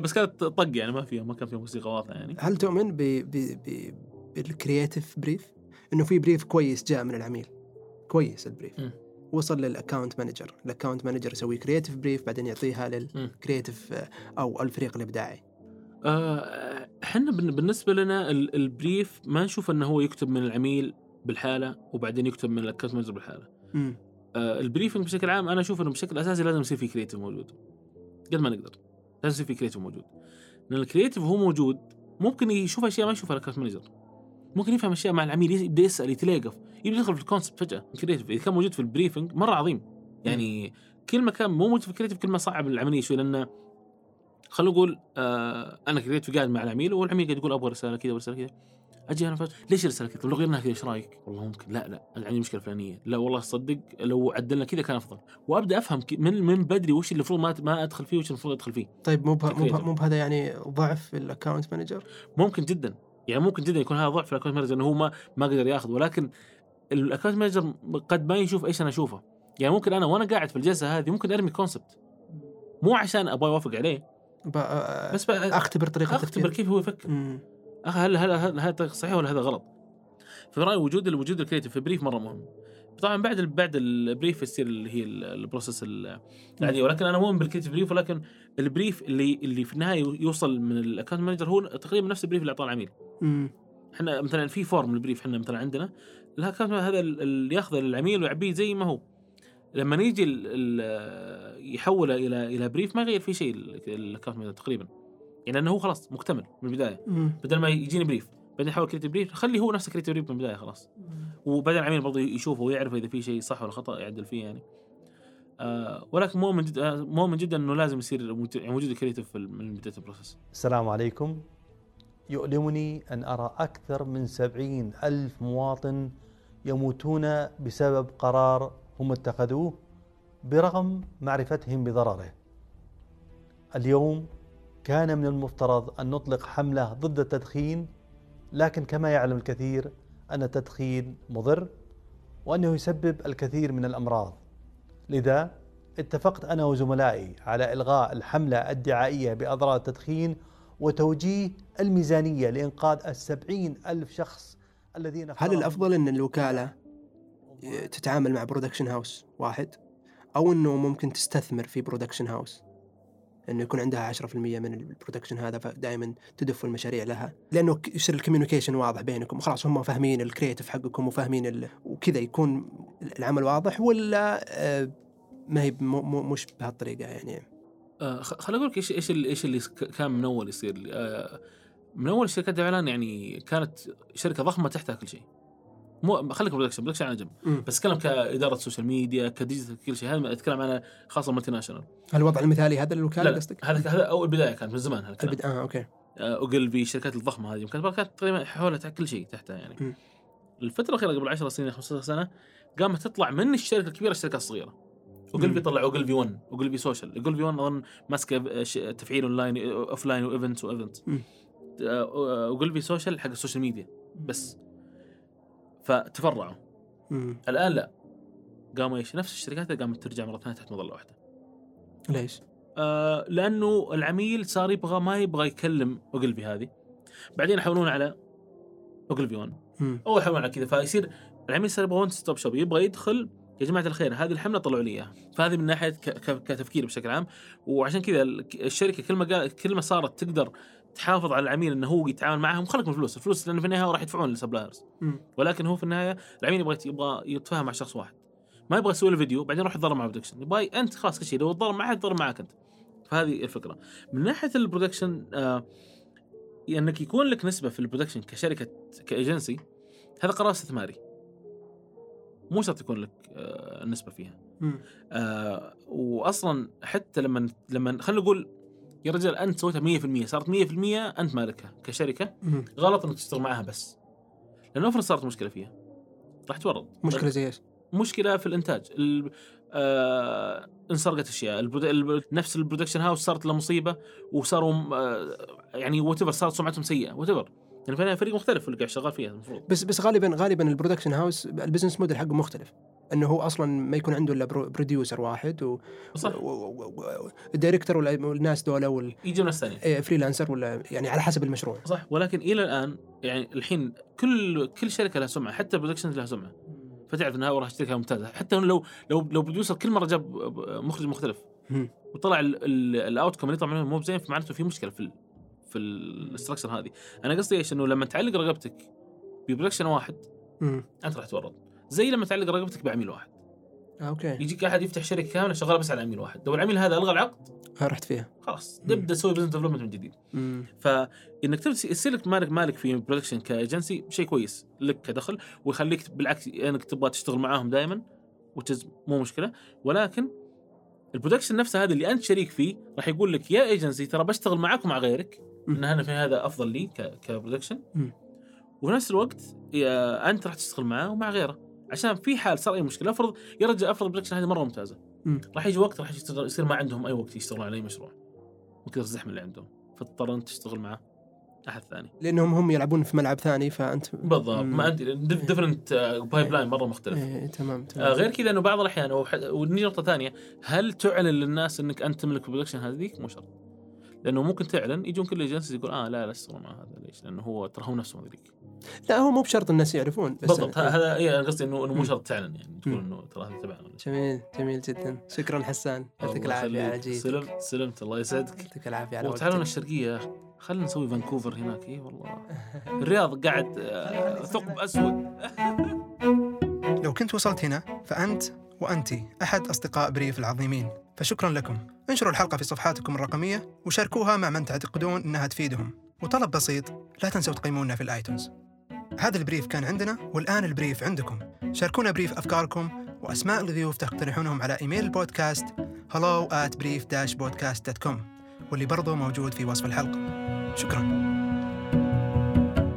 Speaker 2: بس كانت طق يعني ما فيها ما كان فيها موسيقى واضحة يعني
Speaker 3: هل تؤمن ب ب ب بال creative brief؟ إنه في brief كويس جاء من العميل كويس ال brief
Speaker 2: مم.
Speaker 3: وصل لل account manager، ال account manager يسوي creative brief بعدين يعطيها لل creative آه، أو الفريق الإبداعي.
Speaker 2: آه، إحنا بالن- بالنسبة لنا ال- brief ما نشوف إنه هو يكتب من العميل بالحالة وبعدين يكتب من ال account manager
Speaker 3: بالحالة.
Speaker 2: آه، ال briefing بشكل عام أنا أشوف إنه بشكل أساسي لازم يصير في creative موجود. قد ما نقدر. لازم يصير في creative موجود. لأن ال creative هو موجود ممكن يشوف أشياء ما يشوفها ال account manager. ممكن يفهم أشياء مع العميل يبدأ يسأل يتلاقف يبدأ يدخل في ال concept فجأة creative إذا كان موجود في ال briefing مرة عظيم يعني كل ما كان مو موجود في ال creative كل ما صعب العملية شوي لأنه خلينا نقول آه أنا creative قاعد مع العميل والعميل قاعد يقول أبغى رسالة كذا ورسالة كذا أجي أنا فجأة ليش الرسالة كذا؟ لو غيرناها كذا إيش رأيك؟ والله ممكن لا لا عندي مشكلة فلانية، لا والله صدق لو عدلنا كذا كان أفضل، وأبدأ أفهم من من بدري وش اللي المفروض ما ما أدخل فيه وش المفروض أدخل فيه.
Speaker 3: طيب مو مو. مو بهذا يعني ضعف ال account manager؟
Speaker 2: ممكن جدا يعني ممكن جدا يكون هذا ضعف في ال account manager إنه هو ما ما قدر ياخذ ولكن ال account manager قد ما يشوف إيش أنا أشوفه يعني ممكن أنا وأنا قاعد في الجلسة هذه ممكن أرمي concept مو عشان أبغى أوافق عليه
Speaker 3: بس أختبر
Speaker 2: طريقة
Speaker 3: أختبر.
Speaker 2: كيف هو يفكر هل هل هل هذا صحيح ولا هذا غلط؟ في رأيي وجود الوجود ال creative في brief مرة مهم. طبعا بعد ال- بعد ال brief يصير اللي هي ال- process ال- العادية ولكن أنا مؤمن بال creative brief ولكن ال brief اللي اللي في النهاية يوصل من ال account manager هو تقريبا نفس ال brief اللي اعطاه العميل. إحنا مثلا في form ال brief إحنا مثلا عندنا ال account هذا ال- اللي ياخذه للعميل ويعبيه زي ما هو. لما يجي يحوله إلى إلى brief ما يغير فيه شيء ال- ال account تقريبا. يعني إنه هو خلاص مكتمل من
Speaker 3: البداية.
Speaker 2: بدل ما يجيني brief بعدين يحول creative brief خلي هو نفسه creative brief من البداية خلاص. وبعدين العميل برضه يشوفه ويعرف إذا في شيء صح ولا خطأ يعدل فيه يعني. آه ولكن مؤمن جدا مؤمن جدا إنه لازم يصير موجود- يعني وجود ال creative في ال- من بدايه ال process
Speaker 15: السلام عليكم. يؤلمني أن أرى أكثر من سبعين ألف مواطن يموتون بسبب قرار هم اتخذوه برغم معرفتهم بضرره. اليوم كان من المفترض أن نطلق حملة ضد التدخين لكن كما يعلم الكثير أن التدخين مضر وأنه يسبب الكثير من الأمراض. لذا اتفقت أنا وزملائي على إلغاء الحملة الدعائية بأضرار التدخين وتوجيه الميزانية لإنقاذ السبعين ألف شخص الذين
Speaker 3: هل
Speaker 15: خرجوا
Speaker 3: الأفضل أن الوكالة تتعامل مع production house واحد؟ أو أنه ممكن تستثمر في production house إنه يكون عندها 10% من ال production هذا فدائما تدف المشاريع لها. لأنه يصير ال communication واضح بينكم. خلاص هم فاهمين ال creative حقكم وفاهمين. وكذا يكون العمل واضح ولا آه، ما هي مش بهالطريقة يعني.
Speaker 2: آه خليني أقول لك إيش إيش إيش اللي كان من اول يصير. آه من اول شركات الاعلان يعني كانت شركة ضخمة تحتها كل شيء. مو خليك production production على جنب. بس اتكلم كاداره social media ك digital كل شيء هذا أتكلم عن خاصة multinational
Speaker 3: الوضع المثالي هذا الوكاله قصدك؟
Speaker 2: هذا هذا أول البدايه كانت من زمان هذا
Speaker 3: البد... آه أوكي.
Speaker 2: آه، اوجلفي الشركات الضخمة هذه كانت كانت تقريبا حولها كل شيء تحتها يعني.
Speaker 3: م.
Speaker 2: الفترة الأخيرة قبل 10 سنين 15 سنة قامت تطلع من الشركة الكبيرة الشركات الصغيرة. اوجلفي. طلع اوجلفي 1 اوجلفي social اوجلفي 1 أظن ماسكه ش- تفعيل online offline و events و
Speaker 3: events.
Speaker 2: اوجلفي social حق ال social media بس فتفرعوا.
Speaker 3: مم.
Speaker 2: الآن لا. قاموا إيش؟ نفس الشركات قامت ترجع مرة ثانية تحت مظلة واحدة.
Speaker 3: ليش؟
Speaker 2: آه لأنه العميل صار يبغى ما يبغى يكلم اوجلفي هذه. بعدين يحولون على اوجلفي 1
Speaker 3: مم.
Speaker 2: أو يحولون على كذا. فيصير العميل صار يبغى one stop shop يبغى يدخل يا جماعة الخير هذه الحملة طلعوا لي إياها. فهذه من ناحية كتفكير بشكل عام. وعشان كذا ال- الشركة كل ما كل ما صارت تقدر تحافظ على العميل إنه هو يتعامل معهم خلك من الفلوس الفلوس لأنه في النهاية راح يدفعون لل
Speaker 3: suppliers.
Speaker 2: ولكن هو في النهاية العميل يبغى يبغى يتفاهم مع شخص واحد. ما يبغى يسوي له فيديو بعدين يروح يتضارب مع ال production. يبغى أنت خلاص كل شيء لو تضارب معه يتضارب معك أنت. فهذه الفكرة. من ناحية ال production آه إنك يكون لك نسبة في ال production كشركة كإيجنسي هذا قرار استثماري. مو شرط يكون لك آه نسبة فيها. آه واصلا حتى لما لما خلينا نقول يا رجال أنت سويتها 100% صارت 100% أنت مالكها
Speaker 3: كشركة.
Speaker 2: غلط إنك تشتغل معاها بس. لأنه أفرض صارت مشكلة فيها. راح تورط.
Speaker 3: مشكلة زي إيش؟
Speaker 2: مشكلة في الإنتاج. ال- آه انسرقت أشياء. البرود... الب- نفس ال production house صارت له مصيبة وصاروا آه يعني what صارت سمعتهم سيئة. what يعني النهاية فريق مختلف اللي قاعد شغال فيها المفروض.
Speaker 3: بس بس غالبا غالبا ال production house ال business model حقه مختلف. إنه هو أصلا ما يكون عنده إلا برو- producer واحد و
Speaker 2: صح.
Speaker 3: ال director والناس دول وال
Speaker 2: يجي ناس ثانية.
Speaker 3: إيه، freelancer ولا يعني على حسب المشروع.
Speaker 2: صح. ولكن إلى الآن يعني الحين كل كل شركة لها سمعة حتى ال production لها سمعة. فتعرف إنها وراها شركه ممتازة. حتى لو لو لو producer كل مرة جاب مخرج مختلف. وطلع ال outcome اللي يطلع منه مو بزين فمعناته في مشكلة في في ال structure هذه. أنا قصدي إيش؟ إنه لما تعلق رقبتك ب production واحد
Speaker 3: مم.
Speaker 2: أنت راح تورط. زي لما تعلق رقبتك بعميل واحد.
Speaker 3: آه، أوكي.
Speaker 2: يجيك أحد يفتح شركة كاملة شغالة بس على عميل واحد. لو العميل هذا ألغى العقد
Speaker 3: آه، رحت فيها.
Speaker 2: خلاص نبدا نسوي business development من جديد. فإنك تبدأ يصير لك مالك مالك في production ك agency شيء كويس لك كدخل ويخليك بالعكس إنك تبغى تشتغل معاهم دائما مو مشكلة. ولكن ال production نفسه هذا اللي أنت شريك فيه راح يقول لك يا ايجنسي ترى بشتغل معاك ومع غيرك. إن أنا في هذا أفضل لي ك
Speaker 3: production.
Speaker 2: وفي نفس الوقت أنت راح تشتغل معاه ومع غيره. عشان في حال صار أي مشكلة أفرض يا رجال افرض ال production هذه مرة ممتازة.
Speaker 3: مم.
Speaker 2: راح يجي وقت راح يصير ما عندهم أي وقت يشتغلون على أي مشروع. من كثر الزحمة اللي عندهم. فتضطر انت تشتغل مع أحد ثاني.
Speaker 3: لأنهم هم يلعبون في ملعب ثاني فأنت
Speaker 2: بالضبط. ما عندي different pipeline مرة مختلف.
Speaker 3: إيه تمام تمام.
Speaker 2: آه غير كذا إنه بعض الأحيان ونجي نقطه ثانية. هل تعلن للناس إنك أنت تملك ال production هذيك؟ مو شرط. لأنه ممكن تعلن يجون كل agencies يقول آه لا لا اشتغل مع هذا ليش؟ لأنه هو ترى هو نفسه مدريك
Speaker 3: لا هو مو بشرط الناس يعرفون بس
Speaker 2: بالضبط
Speaker 3: أنا-
Speaker 2: هذا اي أنا قصدي إنه مو. شرط تعلن يعني تقول. إنه ترى هذا تبعنا.
Speaker 3: جميل جميل جدا. شكرا حسان يعطيك العافية على
Speaker 2: يخليك.
Speaker 3: جيد
Speaker 2: سلمت سلمت الله يسعدك.
Speaker 3: يعطيك العافية على
Speaker 2: وتعالوا الشرقية خلينا نسوي فانكوفر هناك. اي والله. الرياض قاعد آه، ثقب أسود.
Speaker 1: لو كنت وصلت هنا فأنت وأنت أحد أصدقاء بريف العظيمين. فشكرا لكم. انشروا الحلقة في صفحاتكم الرقمية وشاركوها مع من تعتقدون أنها تفيدهم. وطلب بسيط لا تنسوا تقيمونا في الآيتونز. هذا البريف كان عندنا والآن البريف عندكم. شاركونا بريف أفكاركم وأسماء الضيوف تقترحونهم على إيميل البودكاست hello at brief-podcast.com واللي برضو موجود في وصف الحلقة. شكرا.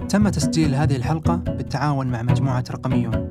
Speaker 1: تم تسجيل هذه الحلقة بالتعاون مع مجموعة رقميون.